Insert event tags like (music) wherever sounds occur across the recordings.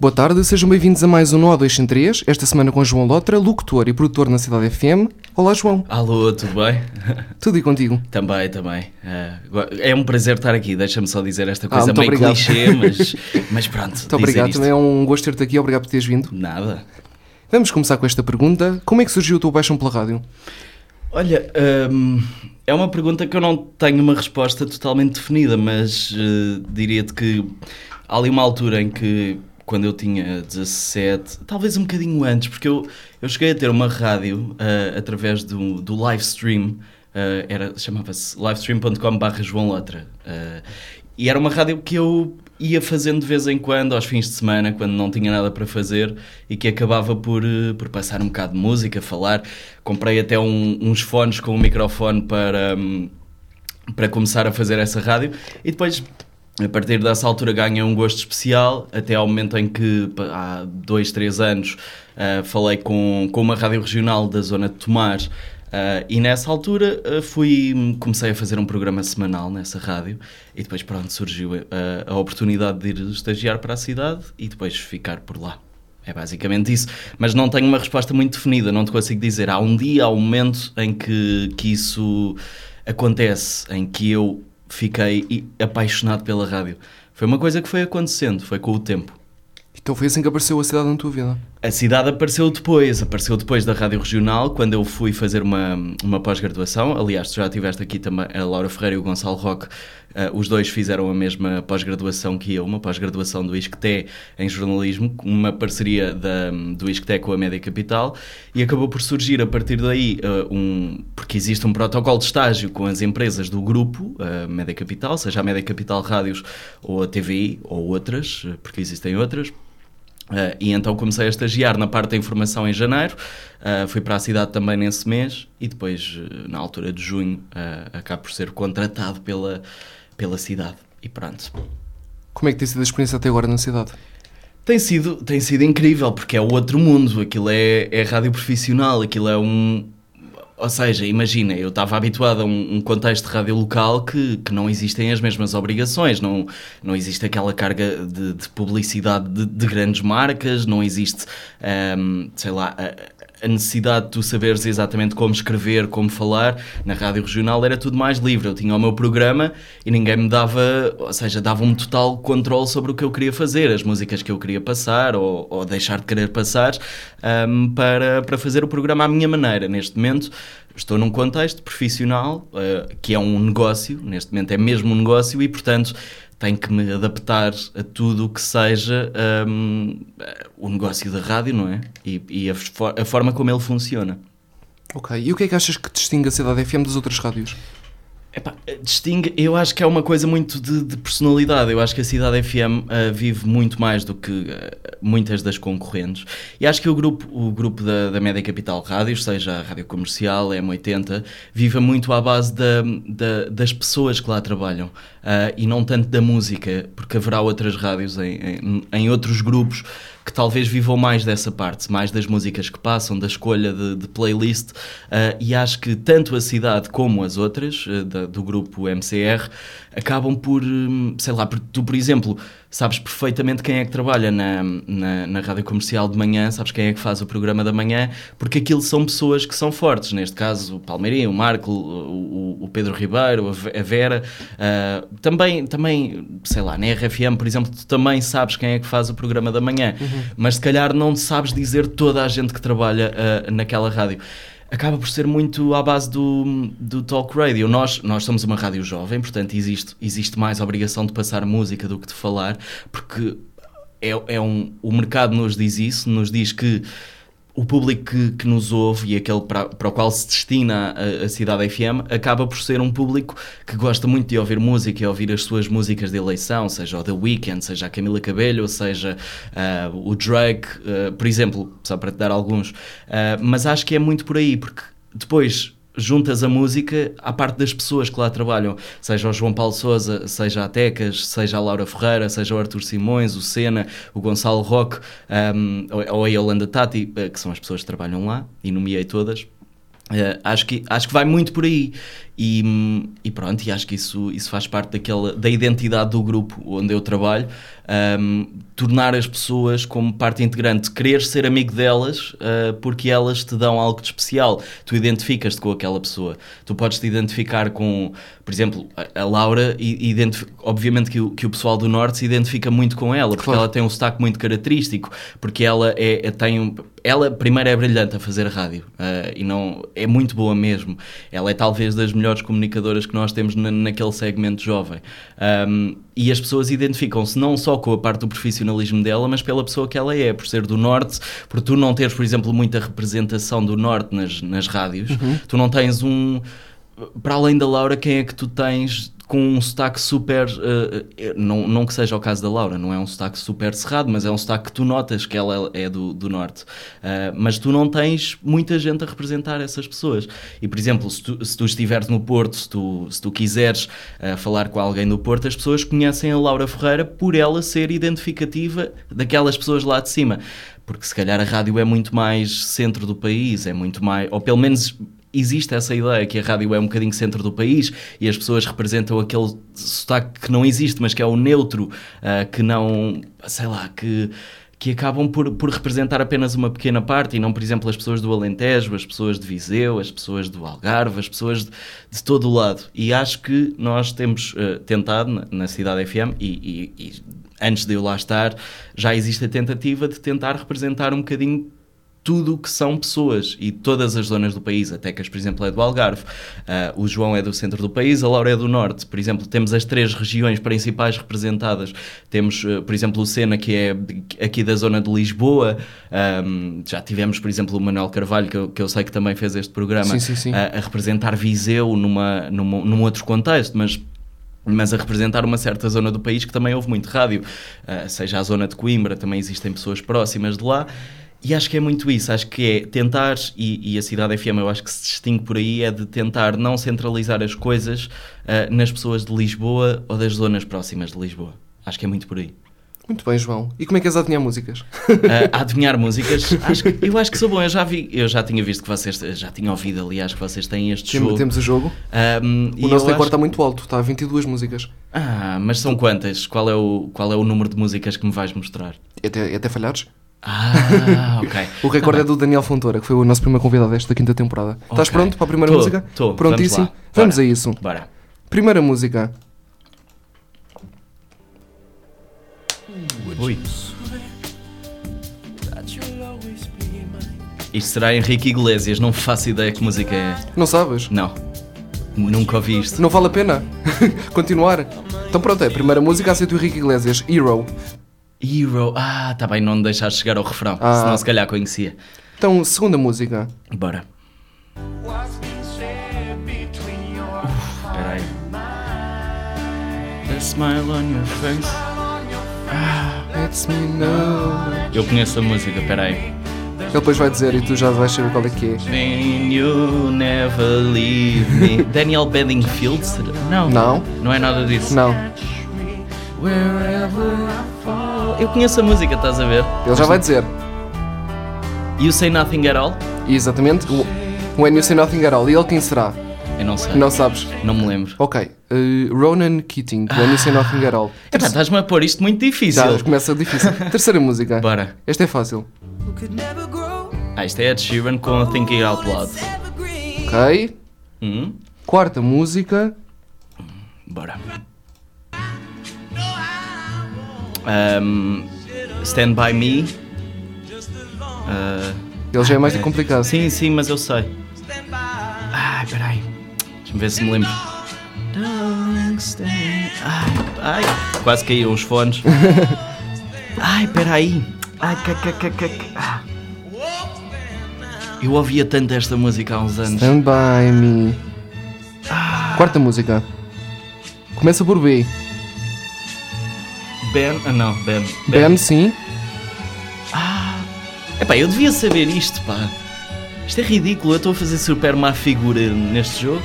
Boa tarde, sejam bem-vindos a mais um No 2 em 3, esta semana com João Lotra, locutor e produtor na Cidade FM. Olá, João. Alô, tudo bem? Tudo e contigo? também, também. Uh, é um prazer estar aqui, deixa-me só dizer esta coisa Ah, meio obrigado. clichê, mas, (laughs) mas pronto. Muito obrigado, também é um gosto ter-te aqui, obrigado por teres vindo. Nada. Vamos começar com esta pergunta: Como é que surgiu a tua paixão pela rádio? Olha, hum, é uma pergunta que eu não tenho uma resposta totalmente definida, mas eh, diria-te que há ali uma altura em que, quando eu tinha 17, talvez um bocadinho antes, porque eu, eu cheguei a ter uma rádio eh, através do, do live stream, eh, era, chamava-se livestream.com.br João Lotra. eh, e era uma rádio que eu ia fazendo de vez em quando, aos fins de semana, quando não tinha nada para fazer e que acabava por, por passar um bocado de música, falar. Comprei até um- uns fones com um microfone para, hum, para começar a fazer essa rádio e depois. A partir dessa altura ganhei um gosto especial, até ao momento em que, há dois, três anos, ah, falei com, com uma rádio regional da zona de Tomar ah, e nessa altura ah, fui, comecei a fazer um programa semanal nessa rádio e depois pronto, surgiu ah, a oportunidade de ir estagiar para a cidade e depois ficar por lá. É basicamente isso. Mas não tenho uma resposta muito definida, não te consigo dizer. Há um dia, há um momento em que, que isso acontece, em que eu fiquei apaixonado pela rádio. Foi uma coisa que foi acontecendo, foi com o tempo. Então foi assim que apareceu a cidade na tua vida. A cidade apareceu depois, apareceu depois da Rádio Regional, quando eu fui fazer uma, uma pós-graduação. Aliás, tu já estiveste aqui também, a Laura Ferreira e o Gonçalo Roque, eh, os dois fizeram a mesma pós-graduação que eu, uma pós-graduação do ISCTE em jornalismo, uma parceria da, do ISCTE com a Média Capital, e acabou por surgir a partir daí eh, um. porque existe um protocolo de estágio com as empresas do grupo, a Média Capital, seja a Média Capital Rádios ou a TVI ou outras, porque existem outras. Uh, e então comecei a estagiar na parte da informação em janeiro, uh, fui para a cidade também nesse mês e depois, uh, na altura de junho, uh, acabo por ser contratado pela, pela cidade. E pronto. Como é que tem sido a experiência até agora na cidade? Tem sido, tem sido incrível, porque é outro mundo, aquilo é, é rádio profissional, aquilo é um. Ou seja, imagina, eu estava habituado a um, um contexto de rádio local que, que não existem as mesmas obrigações, não, não existe aquela carga de, de publicidade de, de grandes marcas, não existe, ahm, sei lá, a, a necessidade de tu saberes exatamente como escrever, como falar. Na rádio regional era tudo mais livre, eu tinha o meu programa e ninguém me dava, ou seja, dava-me total controle sobre o que eu queria fazer, as músicas que eu queria passar ou, ou deixar de querer passar ahm, para, para fazer o programa à minha maneira. Neste momento estou num contexto profissional eh, que é um negócio, neste momento é mesmo um negócio e, portanto, tenho que me adaptar a tudo o que seja ahm, o negócio da rádio, não é? E, e a, a forma como ele funciona. Ok. E o que é que achas que distingue a cidade FM das outras rádios? Epá, distingue, eu acho que é uma coisa muito de, de personalidade. Eu acho que a Cidade FM ah, vive muito mais do que ah, muitas das concorrentes. E acho que o grupo, o grupo da, da Média Capital Rádios, seja a Rádio Comercial, a M80, vive muito à base da, da- das pessoas que lá trabalham ah, e não tanto da música, porque haverá outras rádios em, em, em outros grupos que talvez vivam mais dessa parte, mais das músicas que passam, da escolha de, de playlist, ah, e acho que tanto a cidade como as outras, ah, da- do grupo MCR, acabam por, hum, sei lá, tu, por exemplo, sabes perfeitamente quem é que trabalha na, na, na rádio comercial de manhã, sabes quem é que faz o programa da manhã, porque aquilo são pessoas que são fortes, neste caso o Palmeirinho, o Marco, o, o- Pedro Ribeiro, a Ve- a Vera, ah, também, também, sei lá, na RFM, por exemplo, tu também sabes quem é que faz o programa da manhã, mas se calhar não sabes dizer toda a gente que trabalha ah, naquela rádio. Acaba por ser muito à base do, do talk radio. Nós, nós somos uma rádio jovem, portanto existe, existe mais obrigação de passar música do que de falar, porque é, é um, o mercado nos diz isso, nos diz que o público que, que nos ouve e aquele para, para o qual se destina a, a Cidade FM acaba por ser um público que gosta muito de ouvir música e ouvir as suas músicas de eleição, seja o The Weeknd, seja a Camila Cabello, seja ah, o Drake, ah, por exemplo, só para te dar alguns. Ah, mas acho que é muito por aí, porque depois juntas a música à parte das pessoas que lá trabalham, seja o João Paulo Souza, seja a Tecas, seja a Laura Ferreira, seja o Arthur Simões, o Sena, o Gonçalo Roque um, ou a Yolanda Tati, eh, que são as pessoas que trabalham lá, e nomeei todas. Eh, acho, que, acho que vai muito por aí. E, e pronto, e acho que isso, isso faz parte daquela, da identidade do grupo onde eu trabalho. Um, tornar as pessoas como parte integrante, querer ser amigo delas uh, porque elas te dão algo de especial. Tu identificas-te com aquela pessoa. Tu podes te identificar com, por exemplo, a, a Laura, e, obviamente que o, que o pessoal do Norte se identifica muito com ela, porque claro. ela tem um sotaque muito característico, porque ela é, é tem um, ela primeiro é brilhante a fazer rádio uh, e não é muito boa mesmo. Ela é talvez das melhores comunicadoras que nós temos na, naquele segmento jovem. Um, e as pessoas identificam-se não só com a parte do profissionalismo dela, mas pela pessoa que ela é, por ser do Norte, por tu não teres, por exemplo, muita representação do Norte nas, nas rádios, uhum. tu não tens um. Para além da Laura, quem é que tu tens com um sotaque super. Uh, não, não que seja o caso da Laura, não é um sotaque super cerrado, mas é um sotaque que tu notas que ela é do, do norte. Uh, mas tu não tens muita gente a representar essas pessoas. E, por exemplo, se tu, se tu estiveres no Porto, se tu, se tu quiseres uh, falar com alguém do Porto, as pessoas conhecem a Laura Ferreira por ela ser identificativa daquelas pessoas lá de cima porque se calhar a rádio é muito mais centro do país, é muito mais, ou pelo menos existe essa ideia que a rádio é um bocadinho centro do país e as pessoas representam aquele sotaque que não existe, mas que é o neutro, uh, que não, sei lá, que que acabam por, por representar apenas uma pequena parte e não, por exemplo, as pessoas do Alentejo, as pessoas de Viseu, as pessoas do Algarve, as pessoas de, de todo o lado. E acho que nós temos uh, tentado na, na, Cidade FM e, e, e antes de eu lá estar, já existe a tentativa de tentar representar um bocadinho tudo o que são pessoas e todas as zonas do país. A Tecas, por exemplo, é do Algarve, uh, o João é do centro do país, a Laura é do norte. Por exemplo, temos as três regiões principais representadas. Temos, uh, por exemplo, o Sena, que é aqui da zona de Lisboa. Um, já tivemos, por exemplo, o Manuel Carvalho, que eu, que eu sei que também fez este programa, sim, sim, sim. A, a, representar Viseu numa, numa, num outro contexto, mas mas a representar uma certa zona do país que também houve muito rádio, uh, seja a zona de Coimbra, também existem pessoas próximas de lá, e acho que é muito isso, acho que é tentar, e, e, a Cidade FM eu acho que se distingue por aí, é de tentar não centralizar as coisas uh, nas pessoas de Lisboa ou das zonas próximas de Lisboa. Acho que é muito por aí. Muito bem, João. E como é que és a adivinhar músicas? Uh, a adivinhar músicas? Acho que, eu acho que sou bom. Eu já vi, eu já tinha visto que vocês, já tinha ouvido, aliás, que vocês têm este Tem, jogo. Temos o jogo. Um, o nosso recorde acho... está muito alto, está a 22 músicas. Ah, mas são quantas? Qual é o, qual é o número de músicas que me vais mostrar? Até, até falhares? Ah, ok. (laughs) o recorde tá é do Daniel Fontoura, que foi o nosso primeiro convidado desta quinta temporada. Okay. Estás pronto para a primeira tô, música? Estou. Prontíssimo? Vamos, Vamos a isso. Bora. Primeira música. Ui. Isto será Henrique Iglesias, não faço ideia que música é. Não sabes? Não. Nunca ouvi isto. Não vale a pena (laughs) continuar. Então pronto, é a primeira música aceito o Henrique Iglesias, Hero. Hero. Ah, tá bem, não me deixaste chegar ao refrão, ah. senão se calhar conhecia. Então, segunda música. Bora. Espera aí. A smile on your face. Ah, lets me know. Eu conheço a música, espera aí. Ele depois vai dizer e tu já vais saber qual é que é. Then you never leave me. (laughs) Daniel Bedingfield? Não. Não. Não é nada disso. Não. Wherever I fall. Eu conheço a música, estás a ver? Ele já vai dizer. You Say Nothing at All? Exatamente. When You Say Nothing at All. E ele quem será? Eu não sei. Não sabes? Não me lembro. Ok. Uh, Ronan Keating, When You Say Nothing at All. Epá, estás-me a pôr isto muito difícil. Já, começa difícil. (laughs) Terceira música. Bora. Esta é fácil. Ah, isto é Ed Sheeran com Thinking Out Loud. Ok. Hum? Quarta música. Bora. Um, Stand By Me. Uh, Ele já é mais complicado. Sim, sim, mas eu sei. Ai, peraí. Deixa-me ver se me lembro. Ai, ai, quase caíram os fones. (laughs) Ai, peraí. Ai. Ah. Eu ouvia tanto esta música há uns anos. Stand By Me. Ah. Quarta música. Começa por B. Ben. Ah, não, Ben. Ben, ben sim. Ah. Epá, eu devia saber isto, pá. Isto é ridículo. Eu estou a fazer super má figura neste jogo.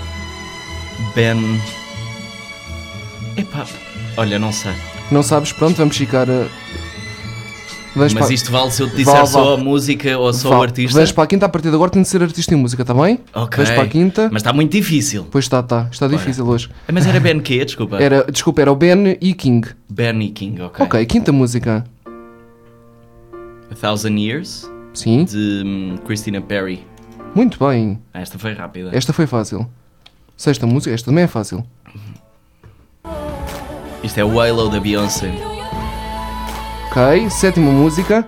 Ben. Epá. Olha, não sei. Não sabes? Pronto, vamos ficar. Vamos Mas para- isto vale se eu te disser Vale, só vale. a música ou só Vá, o artista? Vamos para a quinta, a partir de agora tem de ser artista em música, está bem? Ok. Vamos para a quinta. Mas está muito difícil. Pois está, está. Está difícil hoje. Ah, Mas era Ben quê? Desculpa. Era, desculpa, era o Ben e King. Benny King, ok. Ok, quinta música. A Thousand Years, Sim, de hum, Christina Perry. muito bem. Esta foi rápida. Esta foi fácil. Sexta música, esta também é fácil. Isto é o Halo da Beyoncé. Ok, sétima música.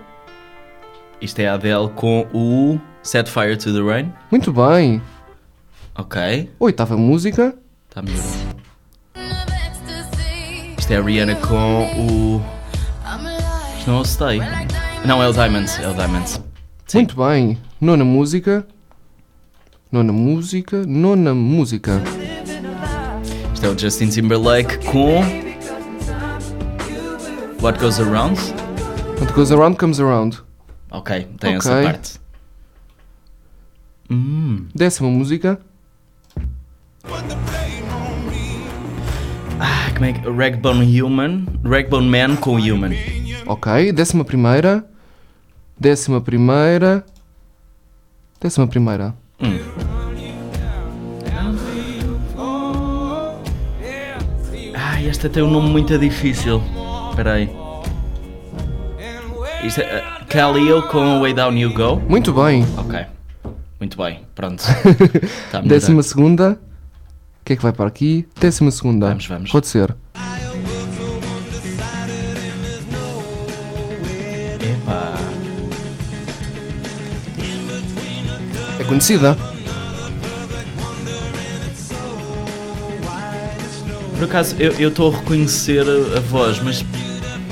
Isto é a Adele com o Set Fire to the Rain. Muito bem. Ok, Oitava música. está melhor. Isto é a Rihanna com o. Isto não é o Stay. Não, é o Diamonds. É o Diamonds. Sim. Muito bem. Nona música. Nona música. Nona música. Isto é o Justin Timberlake com. What Goes Around. What goes around comes around. Ok, tem essa Ok. parte. Hum. Décima música. Ah, como é que. Ragbone Human. Ragbone Man com Human. Ok. Décima primeira. Décima primeira. Décima primeira. Hum. Ah, esta tem um nome muito difícil. Espera aí. Isto é uh, Kaleo com Way Down You Go. Muito bem. Ok. Muito bem. Pronto. (laughs) Tá. Décima segunda. O que é que vai para aqui? Décima segunda. Vamos, vamos. Pode ser. Epá. É conhecida. Por acaso, eu estou a reconhecer a voz, mas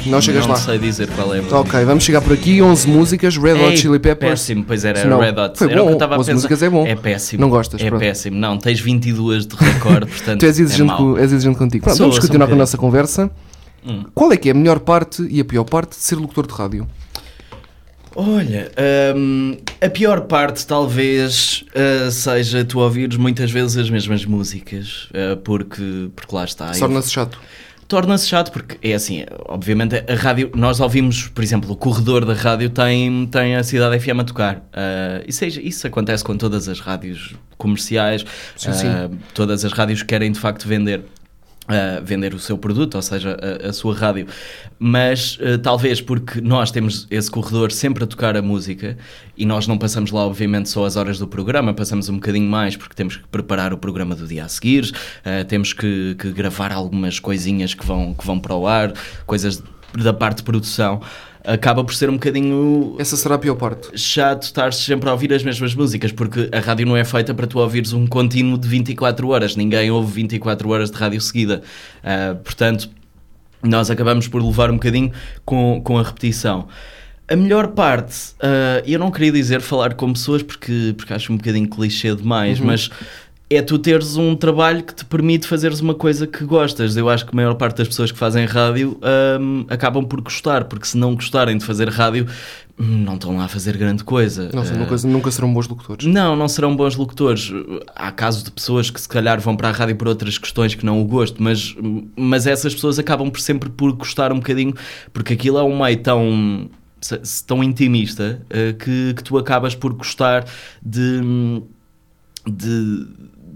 Não chegas não lá. sei dizer qual é a voz. Ok, vamos chegar por aqui. 11 músicas. Red Hot Chili Peppers. Péssimo, pois era Não, Red Hot. foi era o que bom, estava a 11 pensar. músicas é bom. É péssimo. Não gostas, É pronto. péssimo. Não, tens 22 de recorde, (laughs) portanto. Tu és é exigente, mau. co- és exigente contigo. Pronto, Sou, vamos sou um continuar com a nossa conversa. Hum. Qual é que é a melhor parte e a pior parte de ser locutor de rádio? Olha, hum, a pior parte talvez uh, seja tu ouvires muitas vezes as mesmas músicas, uh, porque, porque lá está. Torna-se chato. Torna-se chato porque é assim, obviamente a rádio, nós ouvimos, por exemplo, o corredor da rádio tem, tem a cidade FM a tocar. Uh, isso, é- isso acontece com todas as rádios comerciais, Sim, uh, sim. todas as rádios querem de facto vender. Vender o seu produto, ou seja, a, a sua rádio, mas uh, talvez porque nós temos esse corredor sempre a tocar a música e nós não passamos lá, obviamente, só as horas do programa, passamos um bocadinho mais porque temos que preparar o programa do dia a seguir, uh, temos que, que gravar algumas coisinhas que vão, que vão para o ar, coisas da parte de produção. Acaba por ser um bocadinho Essa será a pior parte. chato estar sempre a ouvir as mesmas músicas, porque a rádio não é feita para tu ouvires um contínuo de 24 horas. Ninguém ouve 24 horas de rádio seguida. Ah, portanto, nós acabamos por levar um bocadinho com, com a repetição. A melhor parte, ah, eu não queria dizer falar com pessoas porque, porque acho um bocadinho clichê demais, mas é tu teres um trabalho que te permite fazeres uma coisa que gostas. Eu acho que a maior parte das pessoas que fazem rádio ahm, acabam por gostar, porque se não gostarem de fazer rádio, não estão lá a fazer grande coisa. Não Ah, nunca, serão bons locutores. não, não serão bons locutores. Há casos de pessoas que se calhar vão para a rádio por outras questões que não o gosto, mas, mas essas pessoas acabam por sempre por gostar um bocadinho, porque aquilo é um meio tão, tão intimista eh, que, que tu acabas por gostar de, de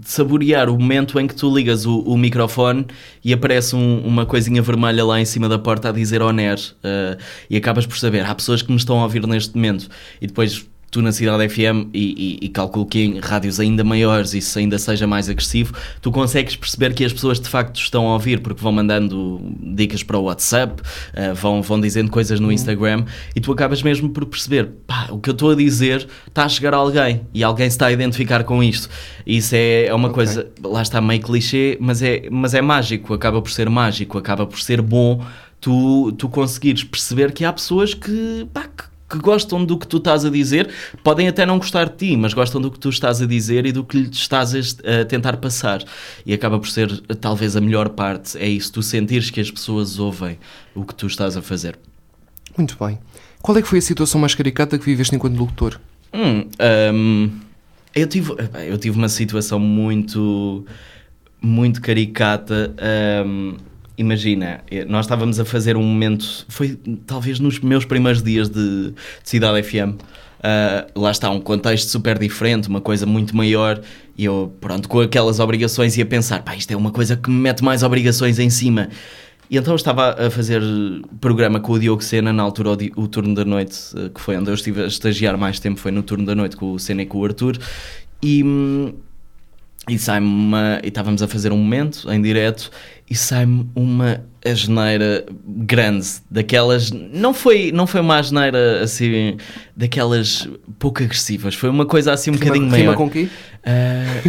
saborear o momento em que tu ligas o, o microfone e aparece um- uma coisinha vermelha lá em cima da porta a dizer Oner eh, e acabas por saber, há pessoas que me estão a ouvir neste momento. E depois tu na Cidade FM e, e, e calculo que em rádios ainda maiores isso ainda seja mais agressivo, tu consegues perceber que as pessoas de facto estão a ouvir porque vão mandando dicas para o WhatsApp, eh, vão, vão dizendo coisas no Instagram e tu acabas mesmo por perceber, pá, o que eu estou a dizer está a chegar a alguém e alguém se está a identificar com isto. Isso é, é uma Ok. coisa, lá está meio clichê, mas é, mas é mágico, acaba por ser mágico, acaba por ser bom tu, tu conseguires perceber que há pessoas que, pá, que, que gostam do que tu estás a dizer, podem até não gostar de ti, mas gostam do que tu estás a dizer e do que lhe estás a, tentar passar. E acaba por ser talvez a melhor parte, é isso, tu sentires que as pessoas ouvem o que tu estás a fazer. Muito bem. Qual é que foi a situação mais caricata que viveste enquanto locutor? Hum, hum, eu, tive, eu tive uma situação muito, muito caricata. hum, imagina, eh, nós estávamos a fazer um momento, foi talvez nos meus primeiros dias de, de Cidade FM. Uh, lá está, um contexto super diferente, uma coisa muito maior, e eu, pronto, com aquelas obrigações ia pensar, pá, isto é uma coisa que me mete mais obrigações em cima. E então eu estava a fazer programa com o Diogo Sena, na altura o, o turno da noite, eh, que foi onde eu estive a estagiar mais tempo, foi no turno da noite com o Sena e com o Arthur, e, hum, e sai-me uma. E estávamos a fazer um momento em direto e sai-me uma asneira grande, daquelas. Não foi, não foi uma asneira assim, daquelas pouco agressivas, foi uma coisa assim um bocadinho rima, maior. rima com o quê? Ah,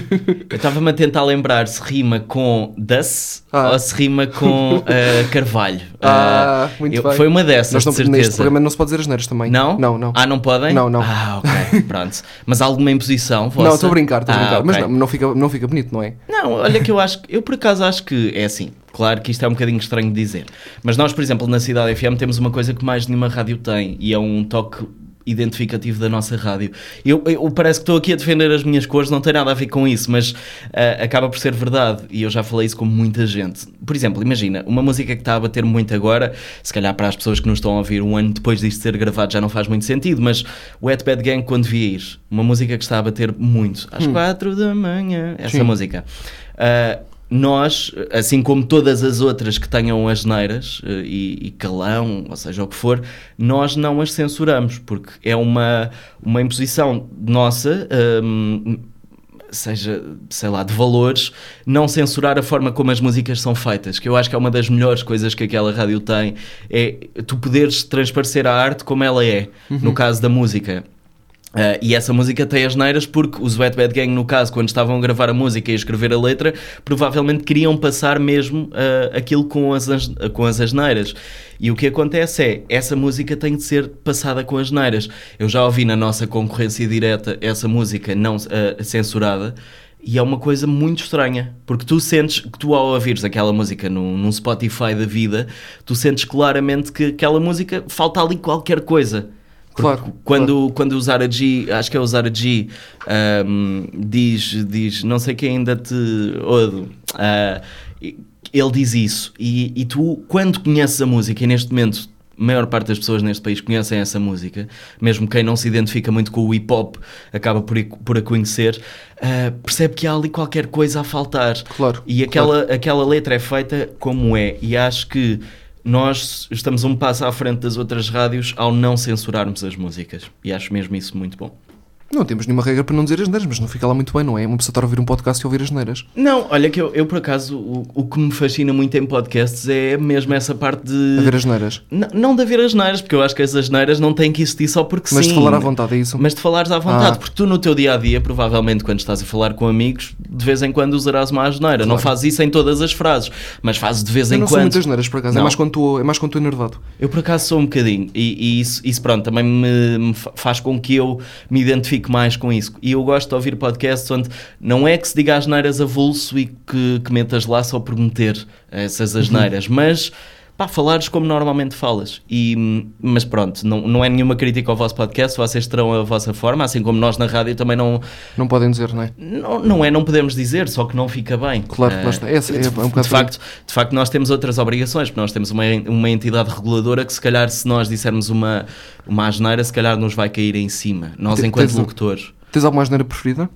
eu estava-me a tentar lembrar se rima com Das Ah. ou se rima com (laughs) ah, Carvalho. Ah, Ah, muito eu- bem. Foi uma dessas, Nós não, de certeza. neste programa não se pode dizer as neiras também. Não? Não, não. Ah, não podem? Não, não. Ah, ok, pronto. Mas alguma imposição? vossa? não, estou a brincar, estou a Ah, brincar. Mas ok. não, não, fica, não fica bonito, não é? Não, olha que eu acho que eu por acaso acho que é assim. Claro que isto é um bocadinho estranho de dizer, mas nós, por exemplo, na Cidade FM temos uma coisa que mais nenhuma rádio tem e é um toque identificativo da nossa rádio. Eu, eu parece que estou aqui a defender as minhas cores, não tem nada a ver com isso, mas ah, acaba por ser verdade e eu já falei isso com muita gente. Por exemplo, imagina, uma música que está a bater muito agora, se calhar para as pessoas que nos estão a ouvir um ano depois disto ser gravado já não faz muito sentido, mas Wet Bad Gang quando ir, uma música que está a bater muito, às quatro da manhã, essa Sim. música. Ah, nós, assim como todas as outras que tenham as neiras eh, e, e calão, ou seja, o que for, nós não as censuramos, porque é uma, uma imposição nossa, hum, seja, sei lá, de valores, não censurar a forma como as músicas são feitas, que eu acho que é uma das melhores coisas que aquela rádio tem, é tu poderes transparecer a arte como ela é, no caso da música. Uh, e essa música tem as neiras porque os Wet Bad Gang, no caso, quando estavam a gravar a música e a escrever a letra, provavelmente queriam passar mesmo uh, aquilo com as, com as asneiras. E o que acontece é, essa música tem de ser passada com as neiras. Eu já ouvi na nossa concorrência direta essa música não uh, censurada. E é uma coisa muito estranha, porque tu sentes que tu ao ouvires aquela música num, num Spotify da vida, tu sentes claramente que aquela música falta ali qualquer coisa. Claro, Quando, quando o Zara G, acho que é o Zara G, ahm, diz, diz, não sei quem ainda te odo, ah, ele diz isso. E, e tu, quando conheces a música, e neste momento a maior parte das pessoas neste país conhecem essa música, mesmo quem não se identifica muito com o hip hop acaba por, por a conhecer, ah, percebe que há ali qualquer coisa a faltar. Claro, E aquela, aquela letra é feita como é, e acho que nós estamos um passo à frente das outras rádios ao não censurarmos as músicas. E acho mesmo isso muito bom. Não temos nenhuma regra para não dizer as neiras, mas não fica lá muito bem, não é? Uma pessoa estar a ouvir um podcast e ouvir as neiras. Não, olha que eu, eu por acaso, o, o que me fascina muito em podcasts é mesmo essa parte de... A ver as neiras. N- não de haver asneiras, porque eu acho que as asneiras não têm que existir só porque Mas sim. de falar à vontade, é isso? Mas de falares à vontade, Ah. porque tu no teu dia a dia, provavelmente quando estás a falar com amigos, de vez em quando usarás uma asneira. Não fazes isso em todas as frases, mas fazes de vez Eu em não quando. muitas neiras, por acaso. É Não. mais, quando estou, é mais quando enervado. Eu por acaso sou um bocadinho e, e isso, isso pronto também me, me fa- faz com que eu me identifique mais com isso. E eu gosto de ouvir podcasts onde não é que se diga asneiras avulso e que, que metas lá só por meter essas asneiras, mas pá, falares como normalmente falas. E, mas pronto, não, não é nenhuma crítica ao vosso podcast, vocês terão a vossa forma, assim como nós na rádio também não, Não podem dizer, não é? não, não é, não podemos dizer, só que não fica bem. Claro, Eh, lá está. Essa é de, um de facto, de facto, nós temos outras obrigações, porque nós temos uma, uma entidade reguladora que, se calhar, se nós dissermos uma, uma asneira, se calhar nos vai cair em cima. Nós, enquanto locutores. Tens alguma asneira preferida?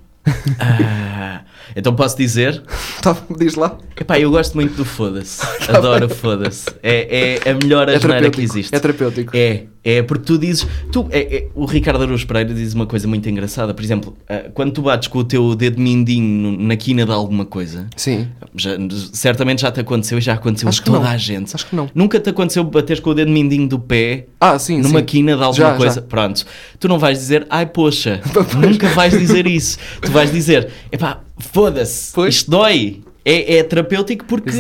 Ah, então posso dizer? (laughs) Tá, diz lá. Epá, eu gosto muito do foda-se. (laughs) Adoro o foda-se. É, é a melhor É asneira que existe. É terapêutico. É, é porque tu dizes. Tu, é, é, o Ricardo Araújo Pereira diz uma coisa muito engraçada. Por exemplo, ah, quando tu bates com o teu dedo mindinho na quina de alguma coisa, Sim. já- certamente já te aconteceu e já aconteceu Acho a toda não. a gente. Acho que não. Nunca te aconteceu bateres com o dedo mindinho do pé Ah, sim, numa sim. quina de alguma Já, coisa. já. Pronto. Tu não vais dizer, ai poxa. (laughs) Nunca vais dizer isso. Tu vais dizer, epá, foda-se. Isto dói. É, é terapêutico porque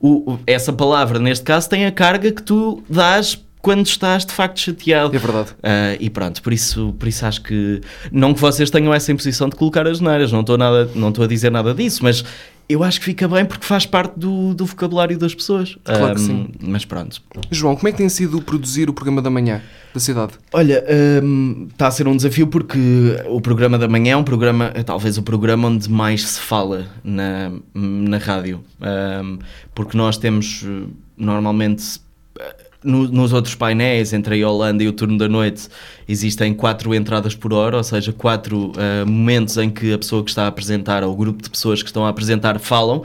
o- o- essa palavra, neste caso, tem a carga que tu dás quando estás de facto chateado. É verdade. Ah, e pronto, por isso, por isso acho que não que vocês tenham essa imposição de colocar as neiras, não estou nada, não estou a dizer nada disso, mas eu acho que fica bem porque faz parte do, do vocabulário das pessoas. Claro que Um, sim. Mas pronto. João, como é que tem sido produzir o programa da manhã da cidade? Olha, hum, está a ser um desafio porque o programa da manhã é um programa, é talvez o programa onde mais se fala na, na rádio. Hum, porque nós temos eh, normalmente. No- nos outros painéis, entre a Yolanda e o turno da noite, existem quatro entradas por hora, ou seja, quatro eh, momentos em que a pessoa que está a apresentar ou o grupo de pessoas que estão a apresentar falam.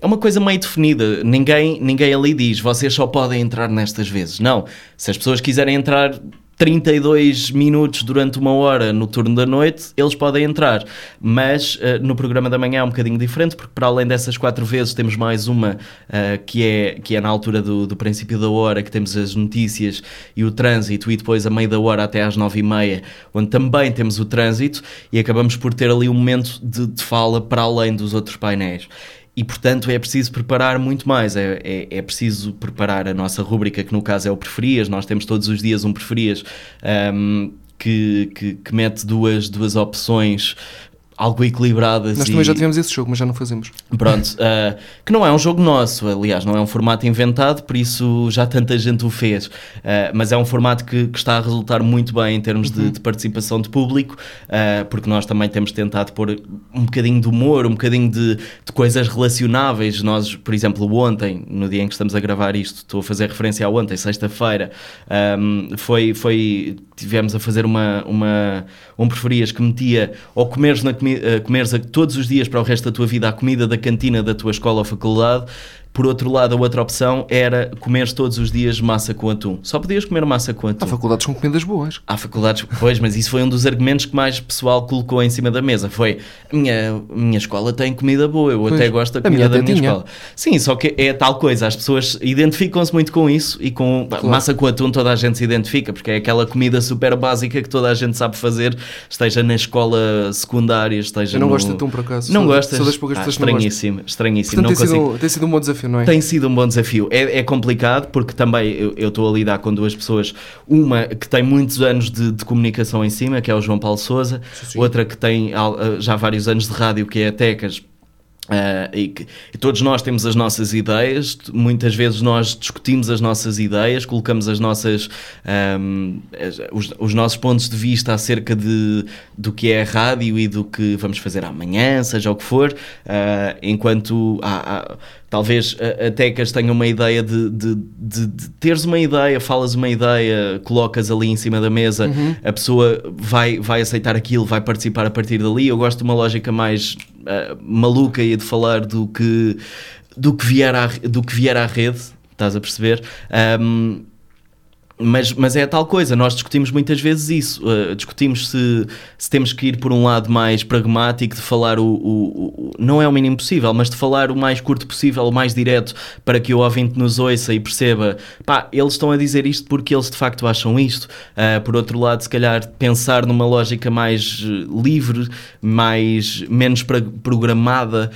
É uma coisa meio definida. Ninguém, ninguém ali diz vocês só podem entrar nestas vezes. Não. Se as pessoas quiserem entrar 32 minutos durante uma hora no turno da noite, eles podem entrar. Mas eh, no programa da manhã é um bocadinho diferente, porque para além dessas quatro vezes temos mais uma eh, que, é, que é na altura do, do princípio da hora, que temos as notícias e o trânsito, e depois a meio da hora até às nove e meia, onde também temos o trânsito, e acabamos por ter ali um momento de, de fala para além dos outros painéis. E portanto é preciso preparar muito mais. É, é, é preciso preparar a nossa rúbrica, que no caso é o Preferias. Nós temos todos os dias um Preferias ahm, que, que, que mete duas, duas opções algo equilibradas. Nós e- também já tivemos esse jogo, mas já não fazemos. Pronto, ah, (laughs) que não é um jogo nosso, aliás, não é um formato inventado, por isso já tanta gente o fez. Ah, mas é um formato que, que está a resultar muito bem em termos de, de participação de público, ah, porque nós também temos tentado pôr um bocadinho de humor, um bocadinho de, de coisas relacionáveis. Nós, por exemplo, ontem, no dia em que estamos a gravar isto, estou a fazer referência a ontem, sexta-feira, ahm, foi, foi, tivemos a fazer uma, uma, um preferias que metia ou comeres, na, comi- eh, comeres todos os dias para o resto da tua vida a comida da cantina da tua escola ou faculdade. Por outro lado, a outra opção era comeres todos os dias massa com atum. Só podias comer massa com atum. Há faculdades com comidas boas. Há faculdades, pois, mas isso foi um dos argumentos que mais pessoal colocou em cima da mesa. Foi, a minha, minha escola tem comida boa, eu Pois, até gosto da comida minha da minha tinha. escola. Sim, só que é tal coisa, as pessoas identificam-se muito com isso e com Claro. massa com atum toda a gente se identifica, porque é aquela comida super básica que toda a gente sabe fazer, esteja na escola secundária, esteja Eu não no... gosto de atum, por acaso. Não Sou- gostas? sou das poucas Ah, pessoas que não gostam. estranhíssimo, estranhíssimo. Portanto, não tem consigo... sido, tem sido um bom desafio, não é? Tem sido um bom desafio. É, é complicado porque também eu estou a lidar com duas pessoas. Uma que tem muitos anos de, de comunicação em cima, que é o João Paulo Souza. sim. Outra que tem ah, já vários anos de rádio, que é a Tecas. Ah, e, que- e todos nós temos as nossas ideias, muitas vezes nós discutimos as nossas ideias, colocamos as nossas, ahm, as- os, os nossos pontos de vista acerca de, do que é a rádio e do que vamos fazer amanhã, seja o que for, ah, enquanto há- há- talvez a, a Tecas tenha uma ideia de, de, de- de teres uma ideia, falas uma ideia, colocas ali em cima da mesa, a pessoa vai, vai aceitar aquilo, vai participar a partir dali. Eu gosto de uma lógica mais maluca e de falar do que, do que, vier, à, do que vier à rede, estás a perceber? Ahm, mas, mas é a tal coisa, nós discutimos muitas vezes isso. uh, discutimos se, se temos que ir por um lado mais pragmático, de falar o, o- o- Não é o mínimo possível, mas de falar o mais curto possível, o mais direto, para que o ouvinte nos ouça e perceba: pá, eles estão a dizer isto porque eles de facto acham isto. Uh, por outro lado, se calhar pensar numa lógica mais uh, livre, mais, menos programada,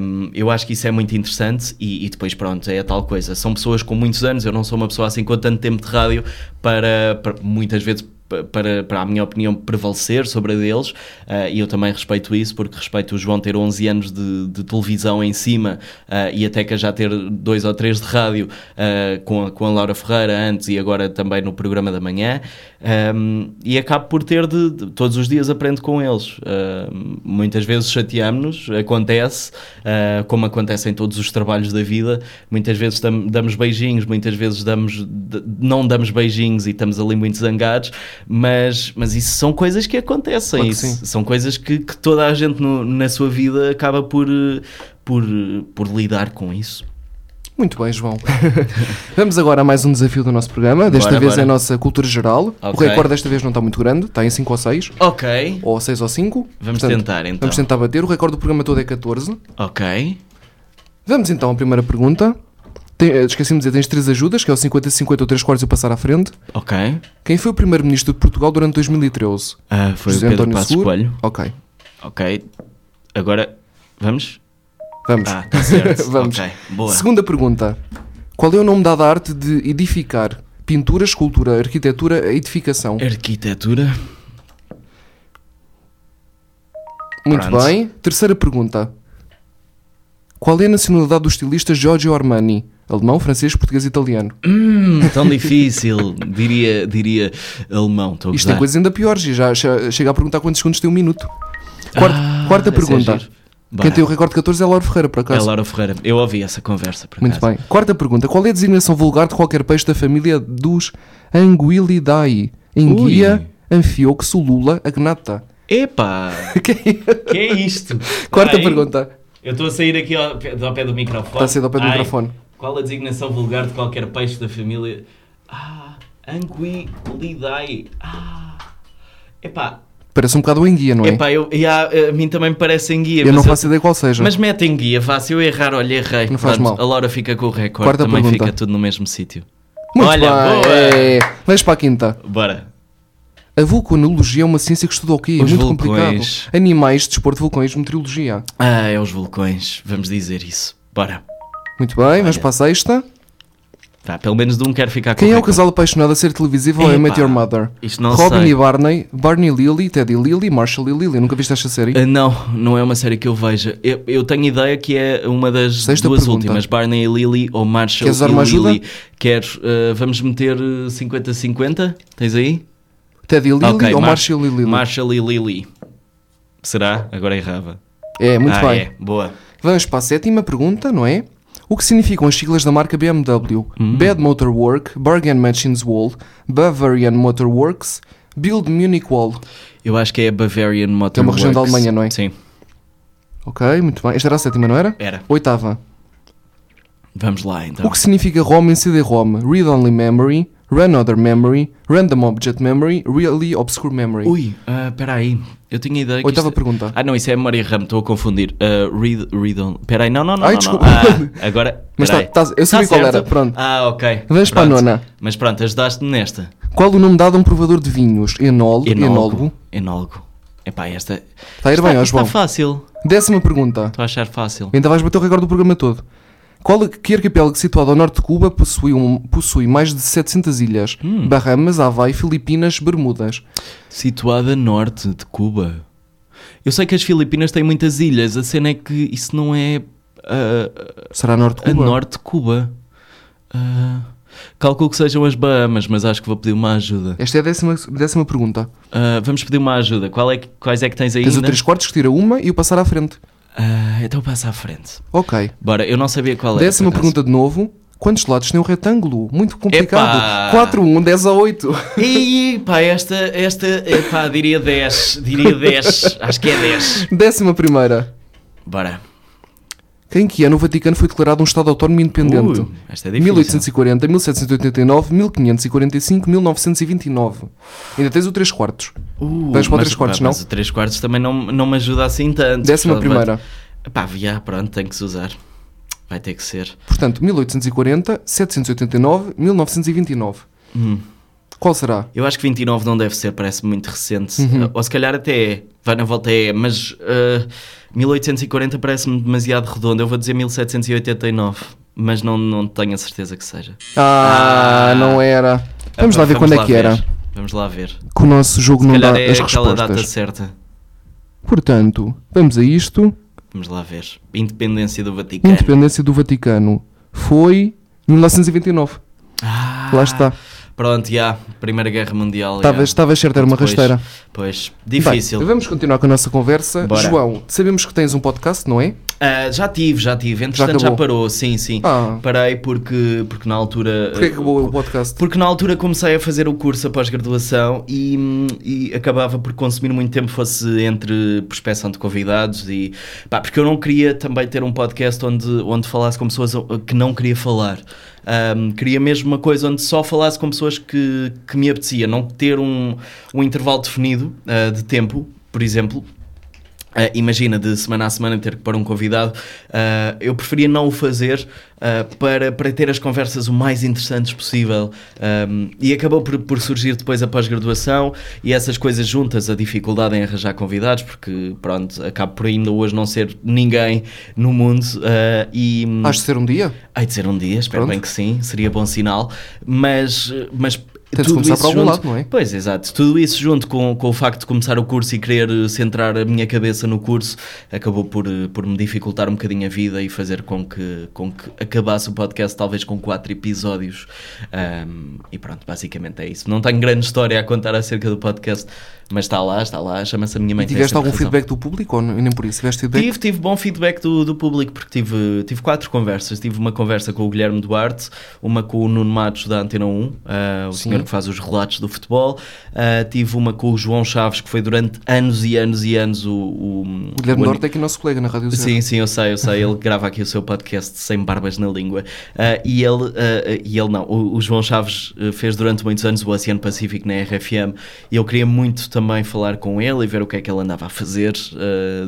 um, eu acho que isso é muito interessante. E, e depois, pronto, é a tal coisa. São pessoas com muitos anos, eu não sou uma pessoa assim com tanto tempo de rádio para, para muitas vezes pa- para, para a minha opinião prevalecer sobre a deles. Ah, e eu também respeito isso porque respeito o João ter 11 anos de, de televisão em cima ah, e até que já ter dois ou três de rádio ah, com, a, com a Laura Ferreira antes e agora também no programa da manhã Ahm, e acabo por ter de, de- todos os dias aprendo com eles. Ahm, muitas vezes chateamos-nos acontece ah, como acontece em todos os trabalhos da vida muitas vezes dam- damos beijinhos muitas vezes damos não damos beijinhos e estamos ali muito zangados mas, mas isso são coisas que acontecem Claro que isso são coisas que, que toda a gente no- na sua vida acaba por, por, por lidar com isso Muito bem, João. (laughs) Vamos agora a mais um desafio do nosso programa. Desta Bora, vez bora. é a nossa cultura geral. O Ok. recorde desta vez não está muito grande, está em 5 ou 6, ok ou 6 ou 5. vamos tentar então Vamos tentar bater. O recorde do programa todo é 14. ok Vamos então à primeira pergunta. Eh, esqueci-me de dizer, tens três ajudas, que é o 50-50 ou 3 quartos e o passar à frente. ok Quem foi o primeiro-ministro de Portugal durante 2013? Ah, foi José o Pedro António Passos? Coelho Ok, ok agora vamos vamos. ah tá certo (laughs) Vamos. ok boa Segunda pergunta. Qual é o nome dado à arte de edificar? Pintura, escultura, arquitetura, edificação. arquitetura Muito Pronto. bem. Terceira pergunta. Qual é a nacionalidade do estilista Giorgio Armani? Alemão, francês, português italiano. Hum, (laughs) tão difícil. diria, diria alemão. Isto tem coisas ainda piores. Já chega a perguntar quantos segundos tem um minuto. Quarta, Ah, quarta esse é giro. Quem Bora. tem o recorde de 14 é Laura Ferreira, por É acaso. Laura Ferreira. Eu ouvi essa conversa, por Muito acaso. bem. Quarta pergunta. Qual é a designação vulgar de qualquer peixe da família dos Anguillidae? Enguia, Anfioxo, Lula, Agnata. Epá! (laughs) Que é- que é isto? Quarta Peraí. pergunta. Eu estou a sair aqui ao pé, ao pé do microfone. Está a sair ao pé do Ai, microfone. Qual a designação vulgar de qualquer peixe da família? Ah, Anguillidae. Ah. Epá, Parece um bocado o enguia, não é? epá eu, já, a mim também me parece enguia. eu não faço ideia qual seja. Mas mete em guia, vá. Se eu errar, olha, errei. Não faz Pronto, mal. A Laura fica com o recorde. Quarta também pergunta. fica tudo no mesmo sítio. Muito olha, bem. boa. É. Vamos para a quinta. Bora. A vulcanologia é uma ciência que estuda o quê? Os Muito vulcões. complicado. Animais, desporto, vulcões, meteorologia. Ah, é os vulcões. Vamos dizer isso. Bora. Muito bem, vamos Olha. para a sexta. Tá, pelo menos de um quero ficar com Quem é o casal apaixonado a ser televisivo ou é Met Your Mother? Isto não Robin sei. e Barney, Barney e Lily, Teddy e Lily, Marshall e Lily. Nunca viste esta série? Ah, não, não é uma série que eu veja. Eu, eu tenho ideia que é uma das Sexta duas pergunta. últimas, Barney e Lily ou Marshall Queres e uma ajuda? Lily. Queres? ah, vamos meter ah, 50-50? Tens aí? Teddy Lily Ok, ou Mar- Marshall e Lily? Marshall e Lily. Será? Agora errava. É, muito ah, bem. é. Boa. Vamos para a sétima pergunta, não é? O que significam as siglas da marca BMW? Hum. Bad Motor Work, Bargain Machines Wall, Bavarian Motor Works, Build Munich Wall. Eu acho que é a Bavarian Motor É uma região da Works. Alemanha, não é? Sim, Ok, muito bem. Esta era a sétima, não era? era. Oitava. Vamos lá então. O que significa ROM em CD-ROM? Read Only Memory, Run Other Memory, Random Object Memory, Really Obscure Memory. Ui, ah, espera aí. Eu tinha ideia que Oitava isto... pergunta. Ah, não, isso é memória RAM, estou a confundir. Ah, read, read on... Espera aí, não, não, não, Ai, não, desculpa. não. Ah, agora... (laughs) Mas tá- tá- eu sabia Tá qual era, pronto. Ah, ok. Vamos para a nona. Mas pronto, ajudaste-me nesta. Qual o nome dado a um provador de vinhos? Enólogo. Enólogo. Enólogo. Epá, esta... Está a ir bem, está, ó está João. fácil. Décima pergunta. Estou a achar fácil. Ainda vais bater o recorde do programa todo. Qual, que arquipélago situado ao norte de Cuba possui, um- possui mais de 700 ilhas? Hum. Bahamas, Havaí, Filipinas, Bermudas. Situada a norte de Cuba. Eu sei que as Filipinas têm muitas ilhas. A cena é que isso não é... ah, Será norte de A Cuba? norte de Cuba. Ah, calculo que sejam as Bahamas, mas acho que vou pedir uma ajuda. Esta é a décima, décima pergunta. Ah, vamos pedir uma ajuda. Qual é que- quais é que tens aí? Tens o ainda? 3 quartos que tira uma e o passar à frente. Ah, então passa à frente. Ok. Bora, eu não sabia qual era. Décima pergunta de novo. Quantos lados tem um retângulo? Muito complicado. Epá! 4, 1, 10 a 8. Ih, pá, esta, esta, epá, diria 10. Diria 10. Acho que é 10. Décima primeira. Bora. Em que ano o Vaticano foi declarado um Estado autónomo independente? Uh, esta é difícil. 1840, 1789, 1545, 1929. Ainda tens o 3 quartos. Uh, Vais para o mas- três quartos, pá, não? Mas o 3 quartos também não, não me ajuda assim tanto. Décima primeira. Pá, já, pronto, tem que se usar. Vai ter que ser. Portanto, 1840, 789, 1929. Hum. Qual será? Eu acho que 29 não deve ser, parece muito recente. Uhum. Ou se calhar até é, vai na volta é, mas ah, 1840 parece-me demasiado redondo. Eu vou dizer 1789, mas não, não tenho a certeza que seja. Ah, Ah. não era. Vamos lá ver quando é que ver. era. Vamos lá ver. Que o nosso jogo Se não dá é as aquela data respostas. certa. Portanto, vamos a isto. Vamos lá ver. Independência do Vaticano. Independência do Vaticano foi 1929. Ah, Lá está. Pronto, já. Primeira Guerra Mundial. Estavas estavas certo, era uma Depois- rasteira. Pois, difícil. Bem, vamos continuar com a nossa conversa. Bora. João, sabemos que tens um podcast, não é? Ah, já tive, já tive. Entretanto já, acabou? parou, sim, sim. Ah. Parei porque, porque na altura. Porquê acabou o podcast? Porque na altura comecei a fazer o curso após graduação e, e acabava por consumir muito tempo, fosse entre prospeção de convidados e pá, porque eu não queria também ter um podcast onde, onde falasse com pessoas que não queria falar. Hum, queria mesmo uma coisa onde só falasse com pessoas que, que me apetecia, não ter um, um intervalo definido ah, de tempo, por exemplo. Ah, imagina de semana a semana ter que pôr um convidado, ah, eu preferia não o fazer ah, para, para ter as conversas o mais interessantes possível. Um, e acabou por, por surgir depois a pós-graduação e essas coisas juntas, a dificuldade em arranjar convidados, porque pronto, acabo por ainda hoje não ser ninguém no mundo. e, de ser um dia? Hei de ser um dia, espero Pronto. bem que sim, seria bom sinal, mas, mas Tem de começar para algum junto, lado, não é? Pois, exato. Tudo isso junto com, com o facto de começar o curso e querer eh, centrar a minha cabeça no curso, acabou por, eh, por me dificultar um bocadinho a vida e fazer com que, com que acabasse o podcast talvez com quatro episódios. Um, e pronto, basicamente é isso. Não tenho grande história a contar acerca do podcast, mas está lá, está lá, chama-se a minha mãe. E tiveste algum razão. feedback do público ou nem por isso? Tiveste feedback? Tive, tive bom feedback do, do público porque tive, tive quatro conversas. Tive uma conversa com o Guilherme Duarte, uma com o Nuno Matos da Antena 1, ah, o Sim. senhor que faz os relatos do futebol. Ah, tive uma com o João Chaves, que foi durante anos e anos e anos o. O, O Guilherme o- Norte é aqui nosso colega na Rádio Zero. Sim, sim, eu sei, eu sei. Ele grava aqui o seu podcast sem barbas na língua. Ah, e ele, ah, e ele não, o, o João Chaves fez durante muitos anos o Oceano Pacífico na RFM e eu queria muito também falar com ele e ver o que é que ele andava a fazer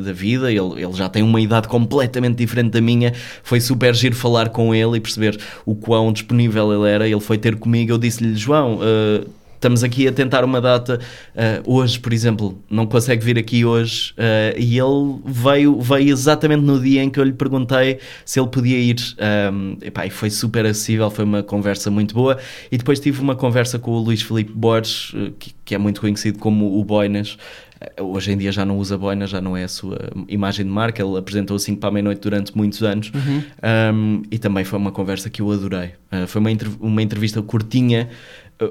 da vida. Ele, ele já tem uma idade completamente diferente da minha. Foi super giro falar com ele e perceber o quão disponível ele era. Ele foi ter comigo, eu disse-lhe, João. Ah, Estamos aqui a tentar uma data uh, hoje, por exemplo, não consegue vir aqui hoje uh, e ele veio, veio exatamente no dia em que eu lhe perguntei se ele podia ir. Um, epá, e foi super acessível, foi uma conversa muito boa. E depois tive uma conversa com o Luís Filipe Borges, que, que é muito conhecido como o Boinas. Hoje em dia já não usa boina, já não é a sua imagem de marca. Ele apresentou 5 para a meia-noite durante muitos anos Um, e também foi uma conversa que eu adorei. Uh, foi uma, uma entrevista curtinha.